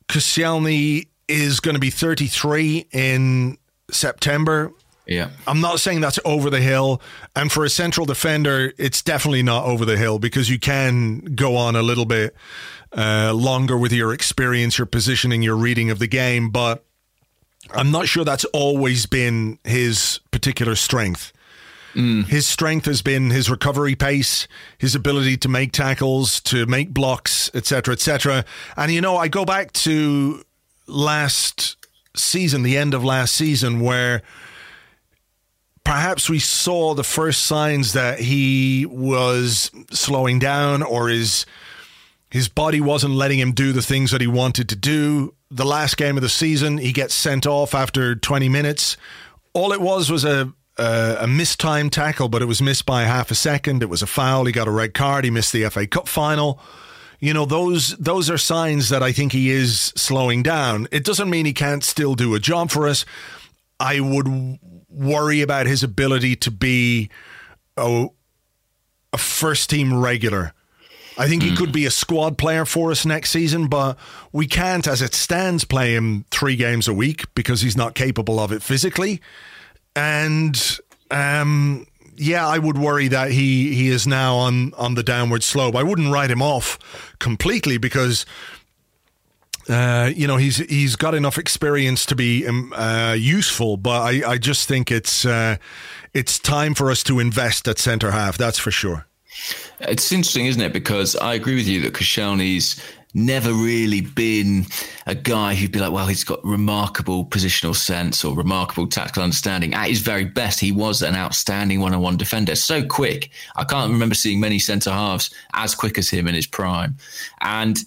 Koscielny is going to be 33 in September. Yeah. I'm not saying that's over the hill. And for a central defender, it's definitely not over the hill because you can go on a little bit uh, longer with your experience, your positioning, your reading of the game. But I'm not sure that's always been his particular strength. Mm. His strength has been his recovery pace, his ability to make tackles, to make blocks, etc., etc. And you know, I go back to last season, the end of last season, where perhaps we saw the first signs that he was slowing down or his his body wasn't letting him do the things that he wanted to do. The last game of the season, he gets sent off after 20 minutes. All it was was a a, a mistimed tackle, but it was missed by half a second. It was a foul. He got a red card. He missed the FA Cup final you know those those are signs that I think he is slowing down. It doesn't mean he can't still do a job for us. I would worry about his ability to be a, a first team regular. I think he could be a squad player for us next season, but we can't, as it stands, play him three games a week because he's not capable of it physically. And um, yeah, I would worry that he he is now on on the downward slope. I wouldn't write him off completely because. Uh, you know he's he's got enough experience to be um, uh, useful, but I, I just think it's uh, it's time for us to invest at centre half. That's for sure. It's interesting, isn't it? Because I agree with you that Koscielny's never really been a guy who'd be like, well, he's got remarkable positional sense or remarkable tactical understanding. At his very best, he was an outstanding one on one defender. So quick. I can't remember seeing many centre halves as quick as him in his prime. And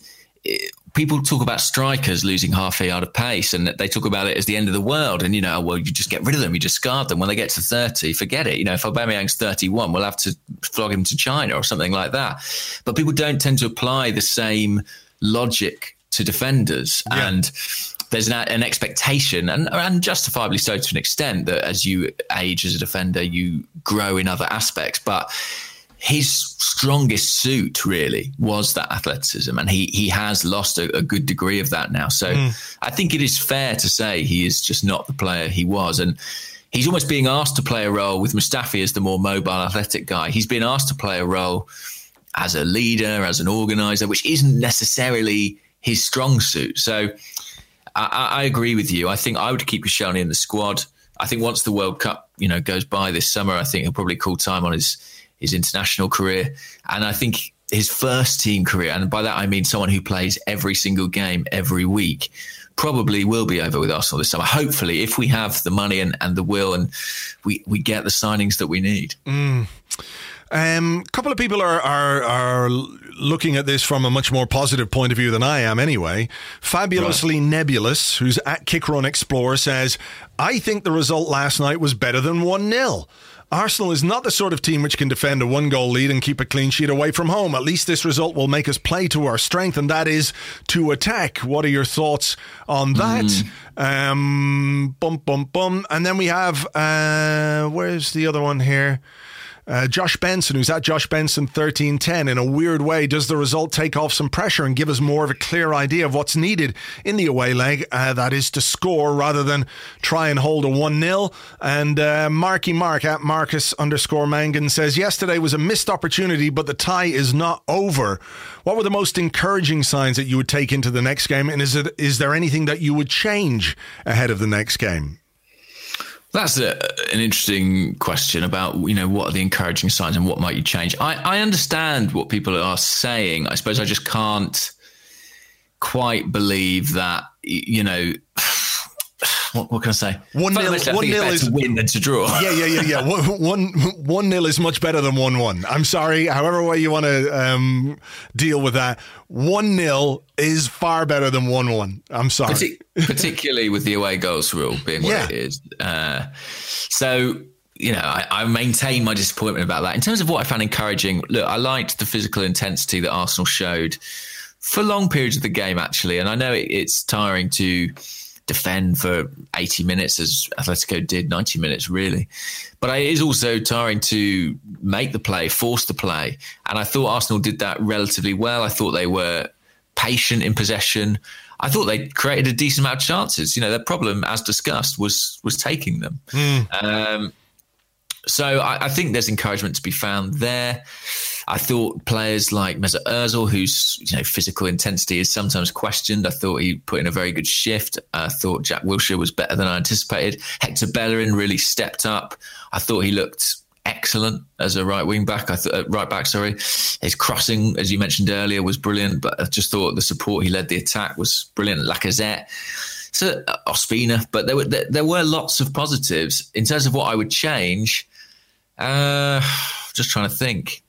it, people talk about strikers losing half a yard of pace and they talk about it as the end of the world. And, you know, well, you just get rid of them. You discard them. When they get to 30, forget it. You know, if Aubameyang's 31, we'll have to flog him to China or something like that. But people don't tend to apply the same logic to defenders. Yeah. and there's an, an, expectation and, and justifiably so to an extent that as you age as a defender you grow in other aspects. But his strongest suit really was that athleticism. And he he has lost a, a good degree of that now. So mm. i think it is fair to say he is just not the player he was. And he's almost being asked to play a role with mustafi as the more mobile athletic guy. He's been asked to play a role as a leader, as an organizer, which isn't necessarily his strong suit. So I, I agree with you. I think I would keep Koscielny in the squad. I think once the World Cup, you know, goes by this summer, I think he'll probably call time on his his international career. And I think his first team career, and by that I mean someone who plays every single game every week, probably will be over with Arsenal this summer. Hopefully, if we have the money and, and the will and we, we get the signings that we need. Mm. A um, couple of people are, are, are looking at this from a much more positive point of view than I am anyway. Fabulously Nebulous, who's at Kickrun Explorer, says, I think the result last night was better than 1 0. Arsenal is not the sort of team which can defend a one goal lead and keep a clean sheet away from home. At least this result will make us play to our strength, and that is to attack. What are your thoughts on that? Mm. Um, bum, bum, bum. And then we have, uh, where's the other one here? Uh, Josh Benson, who's at Josh Benson 1310, in a weird way, does the result take off some pressure and give us more of a clear idea of what's needed in the away leg? Uh, that is to score rather than try and hold a 1 0. And uh, Marky Mark at Marcus underscore Mangan says, Yesterday was a missed opportunity, but the tie is not over. What were the most encouraging signs that you would take into the next game? And is, it, is there anything that you would change ahead of the next game? That's a, an interesting question about you know what are the encouraging signs and what might you change. I, I understand what people are saying. I suppose I just can't quite believe that you know what, what, can I say? One nil. One nil is to win than to draw. Yeah, yeah, yeah, yeah. one, one, one nil is much better than one one. I'm sorry, however way you want to um, deal with that. One nil is far better than one one. I'm sorry, Partic- particularly with the away goals rule being what yeah. it is. Uh, so you know, I, I, maintain my disappointment about that. In terms of what I found encouraging, look, I liked the physical intensity that Arsenal showed for long periods of the game, actually. And I know it, it's tiring to defend for 80 minutes as Atletico did 90 minutes really. But it is also tiring to make the play, force the play. And I thought Arsenal did that relatively well. I thought they were patient in possession. I thought they created a decent amount of chances. You know, their problem, as discussed, was was taking them. Mm. Um, so I, I, think there's encouragement to be found there. I thought players like Mesut Ozil, whose you know physical intensity is sometimes questioned, I thought he put in a very good shift. I thought Jack Wilshere was better than I anticipated. Hector Bellerin really stepped up. I thought he looked excellent as a right wing back. I uh, right back, sorry. His crossing, as you mentioned earlier, was brilliant. But I just thought the support he led the attack was brilliant. Lacazette. So uh, Ospina, but there were there, there, were lots of positives in terms of what I would change. Uh, <sighs> just trying to think.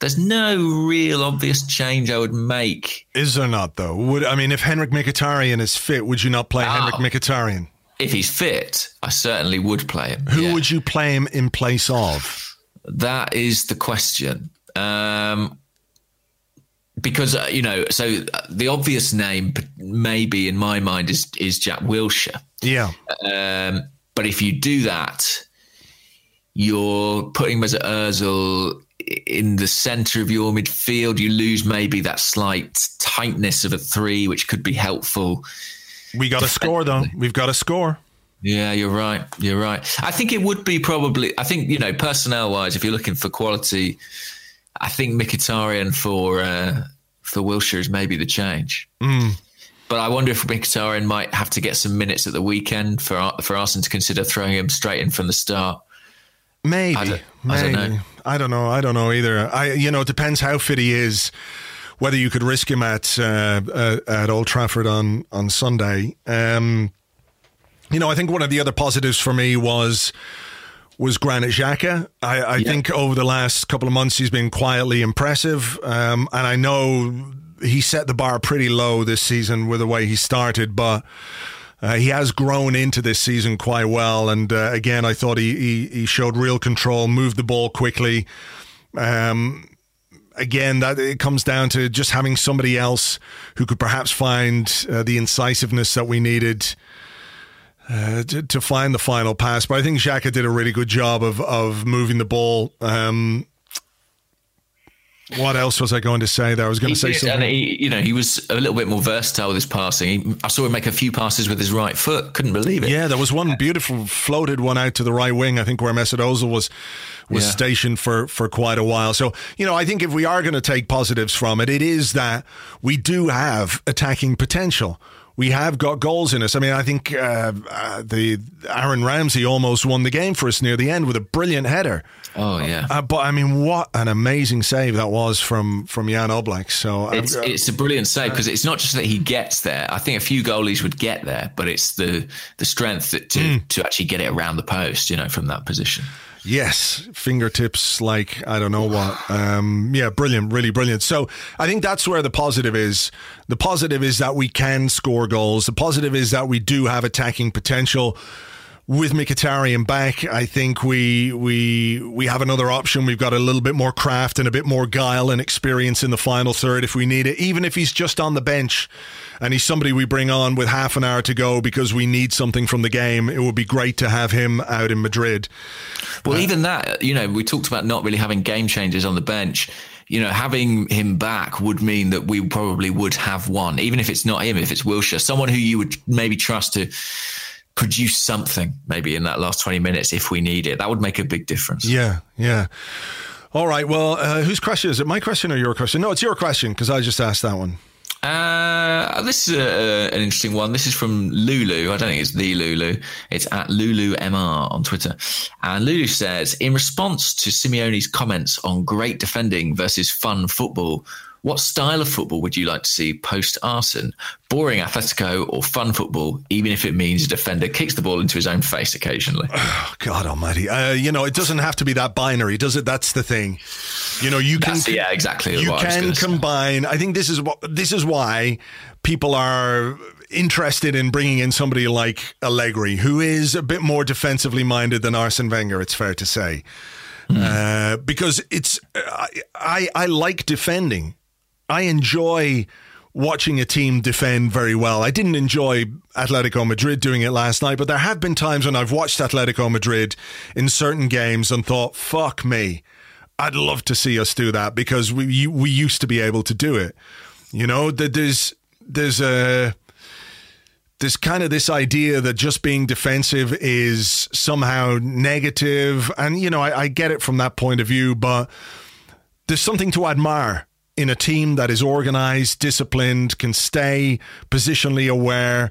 There's no real obvious change I would make. Is there not though? Would I mean if Henrikh Mkhitaryan is fit, would you not play oh, Henrikh Mkhitaryan? If he's fit, I certainly would play him. Who yeah. would you play him in place of? That is the question. Um, because uh, you know, so uh, the obvious name, maybe in my mind, is is Jack Wilshere. Yeah. Um, but if you do that, you're putting Mesut Ozil in the centre of your midfield. You lose maybe that slight tightness of a three, which could be helpful. We got to score though. We've got to score. Yeah, you're right. You're right. I think it would be probably. I think you know, personnel wise, if you're looking for quality, I think Mkhitaryan for uh, for Wilshere is maybe the change. Mm. But I wonder if Mkhitaryan might have to get some minutes at the weekend for for Arsenal to consider throwing him straight in from the start. Maybe. I don't, maybe. I don't know. I don't know. I don't know either. I you know it depends how fit he is. Whether you could risk him at uh, uh, at Old Trafford on on Sunday. Um, you know, I think one of the other positives for me was was Granit Xhaka. I, I yeah. think over the last couple of months he's been quietly impressive, um, and I know he set the bar pretty low this season with the way he started, but. Uh, he has grown into this season quite well, and uh, again, I thought he, he, he showed real control, moved the ball quickly. Um, again, that it comes down to just having somebody else who could perhaps find uh, the incisiveness that we needed. Uh, to, to, find the final pass, but I think Xhaka did a really good job of of moving the ball. Um, what else was I going to say there? I was going he to say did, something. He, you know, he was a little bit more versatile with his passing. He, I saw him make a few passes with his right foot. Couldn't believe it. Yeah, there was one beautiful floated one out to the right wing. I think where Mesut Ozil was was yeah. stationed for for quite a while. So you know, I think if we are going to take positives from it, it is that we do have attacking potential we have got goals in us. I mean, I think uh, uh, the Aaron Ramsey almost won the game for us near the end with a brilliant header. Oh yeah, uh, but I mean, what an amazing save that was from from Jan Oblak. So it's uh, it's a brilliant save because it's not just that he gets there. I think a few goalies would get there, but it's the the strength that, to mm. to actually get it around the post. You know, from that position. Yes, fingertips like I don't know what. Um, yeah, brilliant, really brilliant. So I think that's where the positive is. The positive is that we can score goals. The positive is that we do have attacking potential. With Mkhitaryan back, I think we we we have another option. We've got a little bit more craft and a bit more guile and experience in the final third if we need it. Even if he's just on the bench and he's somebody we bring on with half an hour to go because we need something from the game, it would be great to have him out in Madrid. Well, uh, even that, you know, we talked about not really having game changers on the bench. You know, having him back would mean that we probably would have one, even if it's not him, if it's Wilshere, someone who you would maybe trust to produce something maybe in that last 20 minutes if we need it. That would make a big difference. Yeah, yeah. All right. Well, uh, whose question is it? My question or your question? No, it's your question because I just asked that one. Uh, this is a, an interesting one. This is from Lulu. I don't think it's the Lulu. It's at Lulu MR on Twitter. And Lulu says, in response to Simeone's comments on great defending versus fun football, what style of football would you like to see post Arsene? Boring Atletico or fun football, even if it means a defender kicks the ball into his own face occasionally? <sighs> Oh, God Almighty! Uh, you know, it doesn't have to be that binary, does it? That's the thing. You know, you can That's- yeah, exactly You what I can say. combine. I think this is what this is why people are interested in bringing in somebody like Allegri, who is a bit more defensively minded than Arsene Wenger. It's fair to say, uh, because it's I, I I like defending. I enjoy watching a team defend very well. I didn't enjoy Atletico Madrid doing it last night, but there have been times when I've watched Atletico Madrid in certain games and thought, "Fuck me." I'd love to see us do that because we we used to be able to do it. You know, there's there's a there's kind of this idea that just being defensive is somehow negative, and you know, I, I get it from that point of view, but there's something to admire in a team that is organized, disciplined, can stay positionally aware,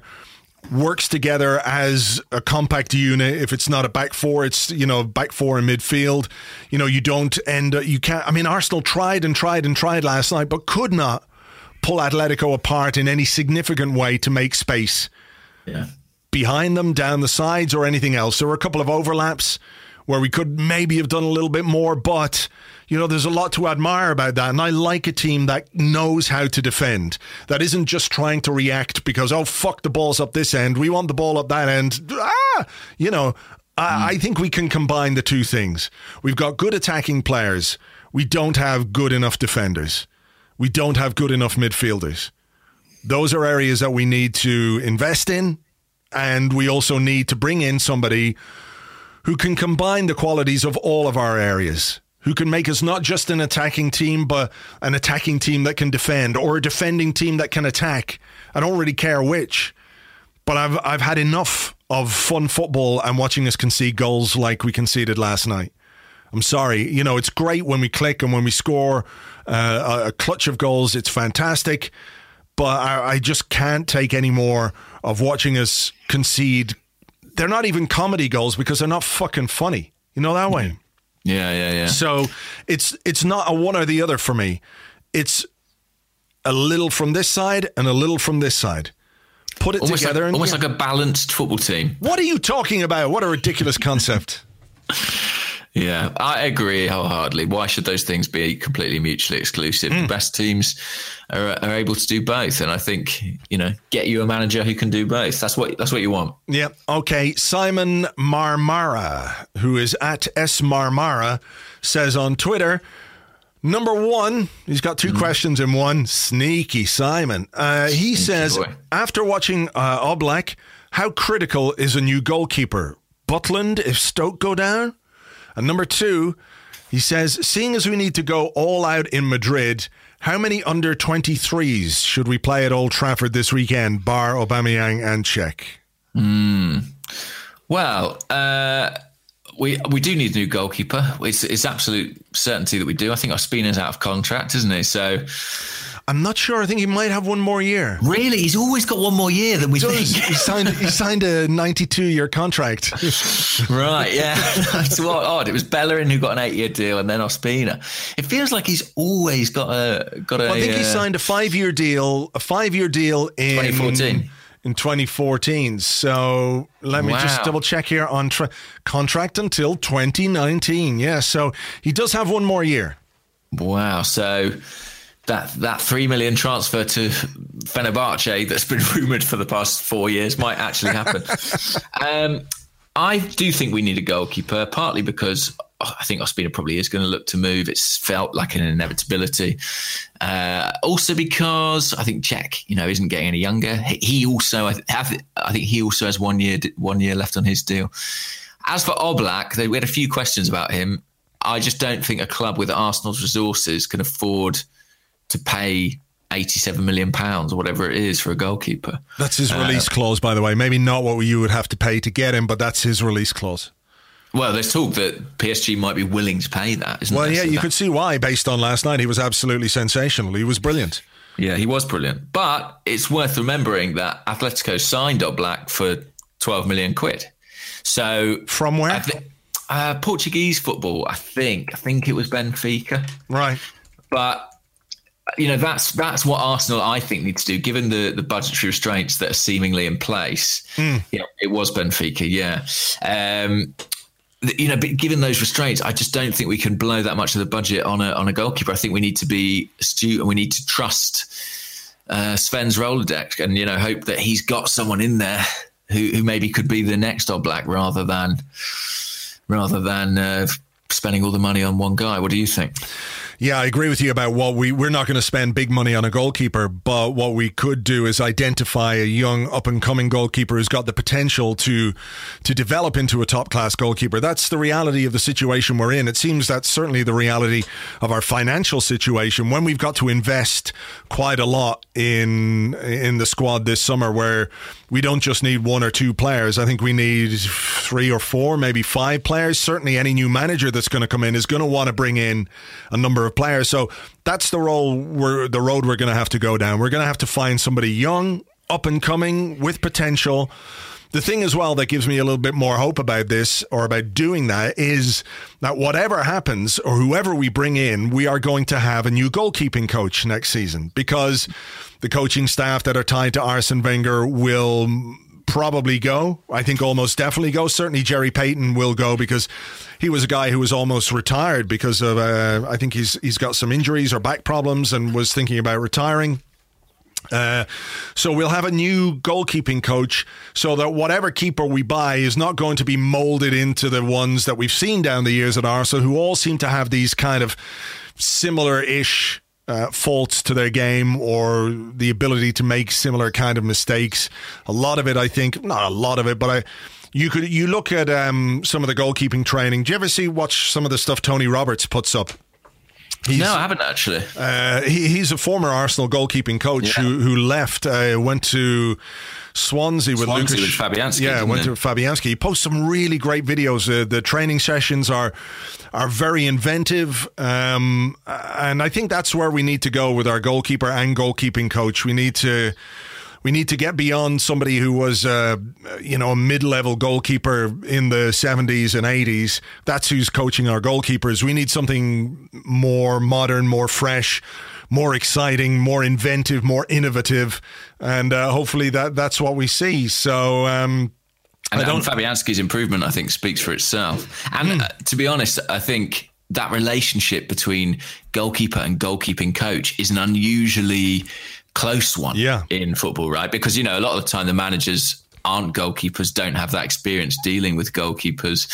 works together as a compact unit. If it's not a back four, it's you know back four in midfield. You know you don't end. You can't. I mean, Arsenal tried and tried and tried last night, but could not pull Atletico apart in any significant way to make space Yeah. behind them, down the sides, or anything else. There were a couple of overlaps where we could maybe have done a little bit more, but you know, there's a lot to admire about that. And I like a team that knows how to defend, that isn't just trying to react because, oh, fuck, the ball's up this end. We want the ball up that end. Ah, you know, I, I think we can combine the two things. We've got good attacking players. We don't have good enough defenders. We don't have good enough midfielders. Those are areas that we need to invest in. And we also need to bring in somebody who can combine the qualities of all of our areas, who can make us not just an attacking team, but an attacking team that can defend or a defending team that can attack. I don't really care which, but I've I've had enough of fun football and watching us concede goals like we conceded last night. I'm sorry, you know it's great when we click and when we score uh, a clutch of goals. It's fantastic, but I, I just can't take any more of watching us concede. They're not even comedy goals because they're not fucking funny. You know that way. Yeah, yeah, yeah. So it's it's not a one or the other for me. It's a little from this side and a little from this side. Put it almost like, together and almost yeah. like a balanced football team. What are you talking about? What a ridiculous concept. <laughs> Yeah, I agree wholeheartedly. Why should those things be completely mutually exclusive? Hmm. The best teams are, are able to do both, and I think you know, get you a manager who can do both. That's what that's what you want. Yeah. Okay. Simon Marmara, who is at S Marmara, says on Twitter. Number one, he's got two questions in one. Sneaky Simon. Uh, he says, boy. after watching uh, Oblak, how critical is a new goalkeeper? Butland if Stoke go down? And number two, he says, seeing as we need to go all out in Madrid, how many under 23s should we play at Old Trafford this weekend, bar Aubameyang and Cech? Well, uh, we we do need a new goalkeeper. It's it's absolute certainty that we do. I think Ospina's out of contract, isn't he? So I'm not sure. I think he might have one more year. really, he's always got one more year than we think. he signed he signed a 92 year contract. <laughs> Right, yeah. <laughs> That's what odd. It was Bellerin who got an eight-year deal, and then Ospina. It feels like he's always got a got a. I think he uh, signed a five year deal, a five year deal in 2014. in 2014. So let me just double check here on tra- contract until 2019. Yeah, so he does have one more year. Wow. So that that three million transfer to Fenerbahce that's been <laughs> rumored for the past four years might actually happen. <laughs> um, I do think we need a goalkeeper, partly because I think Ospina probably is going to look to move. It's felt like an inevitability. Uh, also because I think Cech, you know, isn't getting any younger. He also, I, th- have, I think he also has one year one year left on his deal. As for Oblak, we had a few questions about him. I just don't think a club with Arsenal's resources can afford to pay 87 million pounds or whatever it is for a goalkeeper. That's his release clause, by the way. Maybe not what you would have to pay to get him, but that's his release clause. Well, there's talk that PSG might be willing to pay that, isn't Well, there? yeah, So you that- could see why based on last night. He was absolutely sensational. He was brilliant. Yeah, he was brilliant. But it's worth remembering that Atletico signed Oblak for 12 million quid. So From where? I thi- uh, Portuguese football, I think. I think it was Benfica. Right. But you know that's that's what Arsenal I think need to do, given the the budgetary restraints that are seemingly in place. Yeah, it was Benfica. Yeah. Um, you know, but given those restraints, I just don't think we can blow that much of the budget on a on a goalkeeper. I think we need to be astute and we need to trust uh, Sven's Rolodex and you know hope that he's got someone in there who, who maybe could be the next Oblak rather than rather than uh, spending all the money on one guy. What do you think? Yeah, I agree with you about what we we're not going to spend big money on a goalkeeper, but what we could do is identify a young up and coming goalkeeper who's got the potential to to develop into a top class goalkeeper. That's the reality of the situation we're in. It seems that's certainly the reality of our financial situation when we've got to invest quite a lot in in the squad this summer where we don't just need one or two players. I think we need three or four, maybe five players. Certainly, any new manager that's going to come in is going to want to bring in a number of players. So that's the role we're the road we're going to have to go down. We're going to have to find somebody young, up and coming, with potential. The thing as well that gives me a little bit more hope about this or about doing that is that whatever happens or whoever we bring in, we are going to have a new goalkeeping coach next season because the coaching staff that are tied to Arsene Wenger will probably go. I think almost definitely go. Certainly Gerry Peyton will go because he was a guy who was almost retired because of uh, I think he's he's got some injuries or back problems and was thinking about retiring. Uh, so we'll have a new goalkeeping coach so that whatever keeper we buy is not going to be molded into the ones that we've seen down the years at Arsenal who all seem to have these kind of similar-ish uh, faults to their game or the ability to make similar kind of mistakes. A lot of it, I think, not a lot of it, but I. You could you look at um, some of the goalkeeping training. Do you ever see watch some of the stuff Tony Roberts puts up? He's, no, I haven't actually. Uh, he, he's a former Arsenal goalkeeping coach Yeah. who who left, uh, went to Swansea with Swansea Lucas with Fabianski, Yeah, went to Fabianski. He posts some really great videos. Uh, the training sessions are are very inventive, um, and I think that's where we need to go with our goalkeeper and goalkeeping coach. We need to. We need to get beyond somebody who was, uh, you know, a mid-level goalkeeper in the 70s and 80s. That's who's coaching our goalkeepers. We need something more modern, more fresh, more exciting, more inventive, more innovative, and uh, hopefully that that's what we see. So. Um, And, I don't- and Fabianski's improvement, I think, speaks for itself. And uh, to be honest, I think that relationship between goalkeeper and goalkeeping coach is an unusually close one Yeah. in football, right? Because, you know, a lot of the time the managers aren't goalkeepers, don't have that experience dealing with goalkeepers.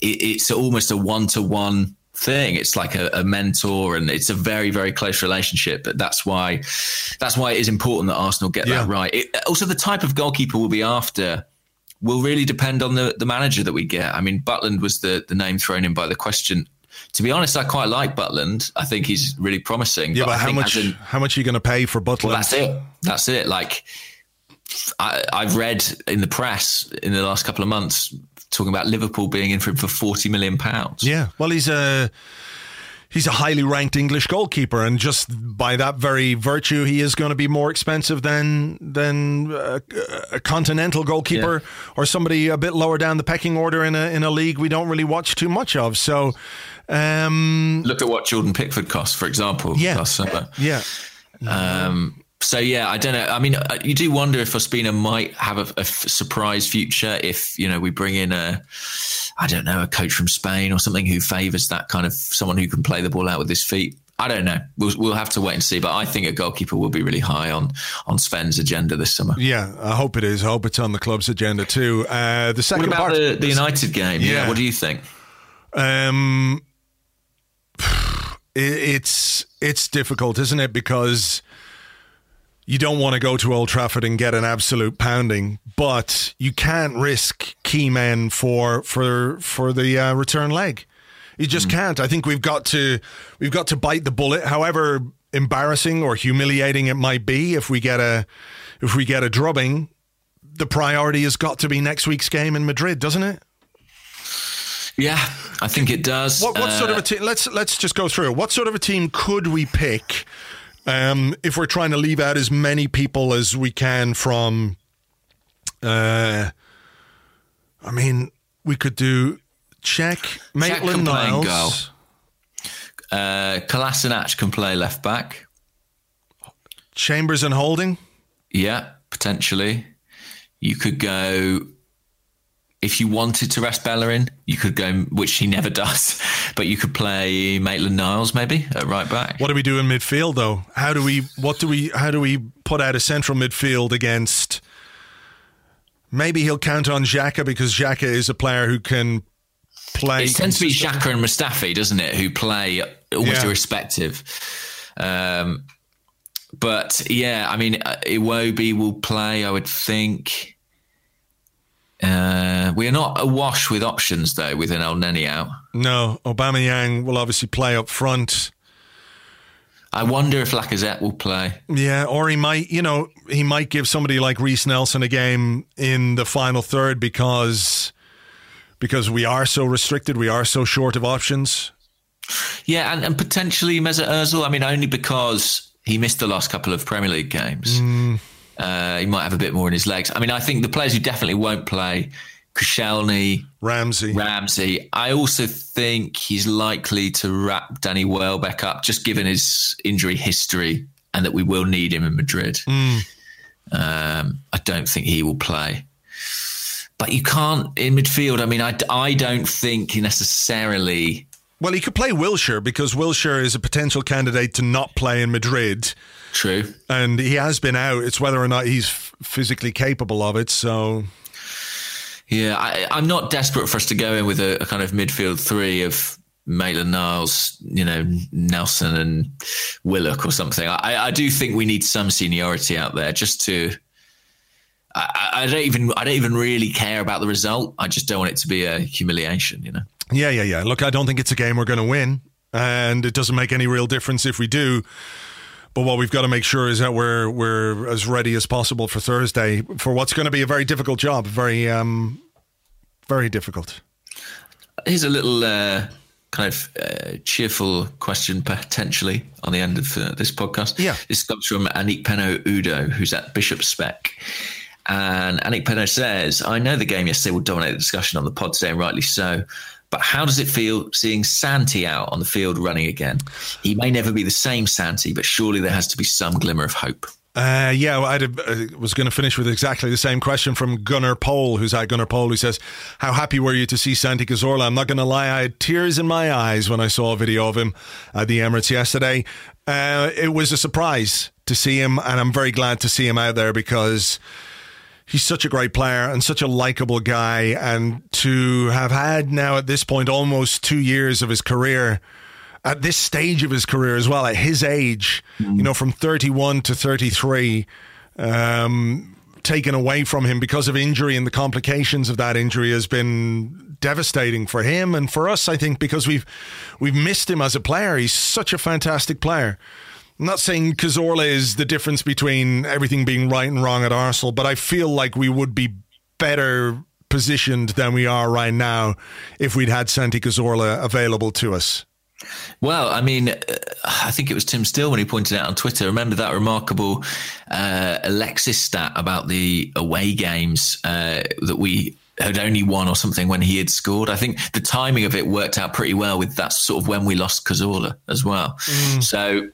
It, it's almost a one to one thing. It's like a, a mentor, and it's a very, very close relationship. But that's why that's why it is important that Arsenal get Yeah. that right. It, also, the type of goalkeeper we'll be after will really depend on the, the manager that we get. I mean, Butland was the, the name thrown in by the question. To be honest, I quite like Butland. I think he's really promising. yeah, but I how much? in- how much are you going to pay for Butler? well, that's it. That's it. Like I, I've read in the press in the last couple of months talking about Liverpool being in for him for forty million pounds. Yeah, well, he's a he's a highly ranked English goalkeeper, and just by that very virtue, he is going to be more expensive than than a, a continental goalkeeper or somebody a bit lower down the pecking order in a in a league we don't really watch too much of. So, um, Look at what Jordan Pickford costs, for example, Yeah. last summer. yeah, Um, so yeah, I don't know. I mean, uh, you do wonder if Ospina might have a surprise future if you know we bring in a, I don't know, a coach from Spain or something who favours that kind of someone who can play the ball out with his feet. I don't know. We'll, we'll have to wait and see. But I think a goalkeeper will be really high on on Sven's agenda this summer. Yeah, I hope it is. I hope it's on the club's agenda too. Uh, the second What about part, the, the United game? Yeah. Yeah. What do you think? Um, <sighs> it, it's it's difficult, isn't it? Because you don't want to go to Old Trafford and get an absolute pounding, but you can't risk key men for for for the uh, return leg. You just can't. I think we've got to we've got to bite the bullet, however embarrassing or humiliating it might be. If we get a if we get a drubbing, the priority has got to be next week's game in Madrid, doesn't it? Yeah, I think it does. What, what sort of Uh, a team? Let's let's just go through. it. What sort of a team could we pick um, if we're trying to leave out as many people as we can from? Uh, I mean, we could do Cech, Maitland can play in Niles, Uh, Kolasinac can play left back. Chambers, and Holding. Yeah, potentially. You could go if you wanted to rest Bellerin. You could go, which he never <laughs> does, but you could play Maitland Niles maybe at right back. What do we do in midfield though? How do we? What do we? How do we put out a central midfield against? Maybe he'll count on Xhaka because Xhaka is a player who can play. It tends to be. Xhaka and Mustafi, doesn't it, who play almost Yeah. irrespective. Um, but yeah, I mean, uh, Iwobi will play, I would think. Uh, we are not awash with options though, with an Elneny out. No, Aubameyang will obviously play up front. I wonder if Lacazette will play. Yeah, or he might, you know, he might give somebody like Reiss Nelson a game in the final third because because we are so restricted, we are so short of options. Yeah, and, and potentially Mesut Ozil. I mean, only because he missed the last couple of Premier League games. Uh, he might have a bit more in his legs. I mean, I think the players who definitely won't play, Koscielny, Ramsey. Ramsey. I also think he's likely to wrap Danny Welbeck up, just given his injury history and that we will need him in Madrid. Um, I don't think he will play. But you can't in midfield. I mean, I, I don't think he necessarily. Well, he could play Wilshere because Wilshere is a potential candidate to not play in Madrid, True. and he has been out. It's whether or not he's physically capable of it. So, Yeah, I, I'm not desperate for us to go in with a, a kind of midfield three of Maitland Niles, you know, Nelson and Willock or something. I, I do think we need some seniority out there just to. I I don't even I don't even really care about the result. I just don't want it to be a humiliation, you know. Yeah, yeah, yeah. Look, I don't think it's a game we're going to win, and it doesn't make any real difference if we do. But what we've got to make sure is that we're we're as ready as possible for Thursday for what's going to be a very difficult job, very um, very difficult. Here's a little uh, kind of uh, cheerful question potentially on the end of uh, this podcast. Yeah. This comes from Anik Peno Udo, who's at Bishop Spec. And Anik Peno says, I know the game yesterday will dominate the discussion on the pod today, and rightly so. But how does it feel seeing Santi out on the field running again? He may never be the same Santi, but surely there has to be some glimmer of hope. Uh, yeah, well, I'd, uh, was going to finish with exactly the same question from Gunnar Pole, who's at Gunnar Pole, who says, How happy were you to see Santi Cazorla? I'm not going to lie, I had tears in my eyes when I saw a video of him at the Emirates yesterday. Uh, it was a surprise to see him, and I'm very glad to see him out there because he's such a great player and such a likable guy. And to have had now at this point almost two years of his career, at this stage of his career as well, at his age, you know, from 31 to 33, um, taken away from him because of injury and the complications of that injury has been devastating for him and for us. I think because we've we've missed him as a player. He's such a fantastic player. I'm not saying Cazorla is the difference between everything being right and wrong at Arsenal, but I feel like we would be better positioned than we are right now if we'd had Santi Cazorla available to us. Well, I mean, uh, I think it was Tim Steele when he pointed out on Twitter. Remember that remarkable uh, Alexis stat about the away games uh, that we had only won or something when he had scored. I think the timing of it worked out pretty well with that sort of when we lost Cazorla as well. So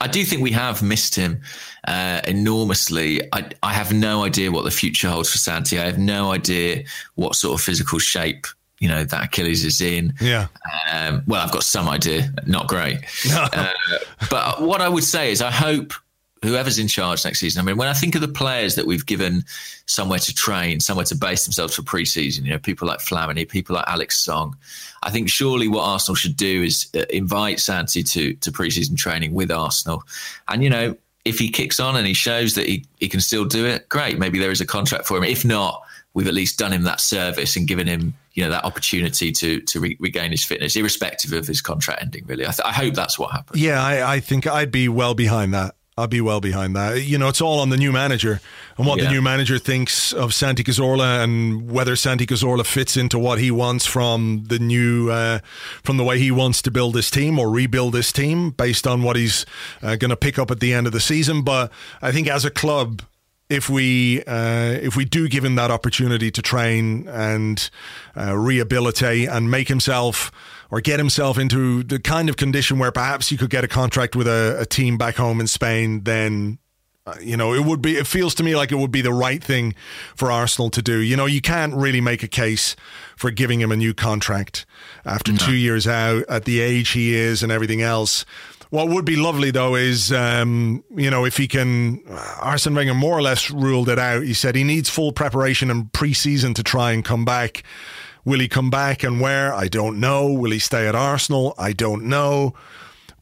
I do think we have missed him uh, enormously. I, I have no idea what the future holds for Santi. I have no idea what sort of physical shape you know that Achilles is in. Yeah. Um, well, I've got some idea. Not great. uh, but what I would say is, I hope whoever's in charge next season. I mean, when I think of the players that we've given somewhere to train, somewhere to base themselves for pre-season, you know, people like Flamini, people like Alex Song, I think surely what Arsenal should do is uh, invite Santi to to pre-season training with Arsenal, and you know, if he kicks on and he shows that he, he can still do it, great. Maybe there is a contract for him. If not, we've at least done him that service and given him you know that opportunity to to re- regain his fitness, irrespective of his contract ending. Really, I, th- I hope that's what happens. Yeah, I, I think I'd be well behind that. I'd be well behind that. You know, it's all on the new manager and what Yeah. the new manager thinks of Santi Cazorla and whether Santi Cazorla fits into what he wants from the new, uh, from the way he wants to build this team or rebuild this team based on what he's uh, going to pick up at the end of the season. But I think as a club, if we uh, if we do give him that opportunity to train and uh, rehabilitate and make himself or get himself into the kind of condition where perhaps he could get a contract with a, a team back home in Spain, then uh, you know it would be. It feels to me like it would be the right thing for Arsenal to do. You know, you can't really make a case for giving him a new contract after two years out at the age he is and everything else. What would be lovely though is, um, you know, if he can, Arsene Wenger more or less ruled it out. He said he needs full preparation and pre-season to try and come back. Will he come back and where? I don't know. Will he stay at Arsenal? I don't know.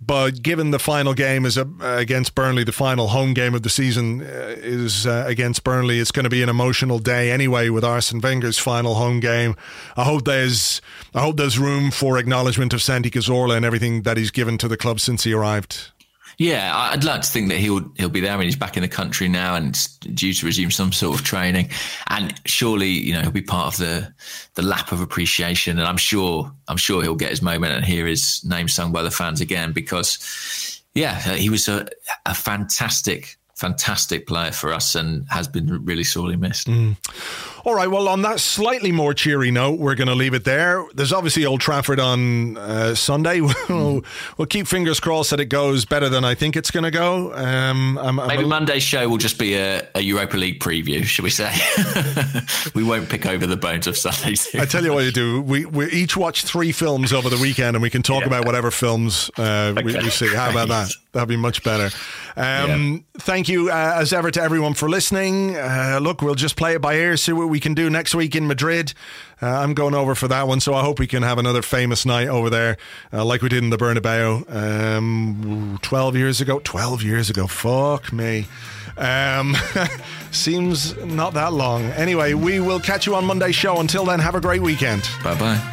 But given the final game is against Burnley, the final home game of the season uh, is uh, against Burnley. It's going to be an emotional day anyway with Arsene Wenger's final home game. I hope there's I hope there's room for acknowledgement of Santi Cazorla and everything that he's given to the club since he arrived. Yeah, I- I'd like to think that he'll he'll be there and he's back in the country now and due to resume some sort of training. And surely, you know, he'll be part of the the lap of appreciation. And I'm sure I'm sure he'll get his moment and hear his name sung by the fans again because, yeah, uh, he was a, a fantastic. Fantastic player for us and has been really sorely missed. Mm. All right. Well, on that slightly more cheery note, we're going to leave it there. There's obviously Old Trafford on uh, Sunday. <laughs> we'll, we'll keep fingers crossed that it goes better than I think it's going to go. Um, I'm, I'm Maybe a- Monday's show will just be a, a Europa League preview, should we say? <laughs> we won't pick over the bones of Sunday's. I tell you what you do. We we each watch three films over the weekend, and we can talk about whatever films uh, we, we see. How about that? That'd be much better. Um, Thank you, uh, as ever, to everyone for listening. Uh, look, we'll just play it by ear, see what we can do next week in Madrid. Uh, I'm going over for that one, so I hope we can have another famous night over there, uh, like we did in the Bernabeu um, 12 years ago. 12 years ago. Fuck me. Um, <laughs> seems not that long. Anyway, we will catch you on Monday's show. Until then, have a great weekend. Bye bye.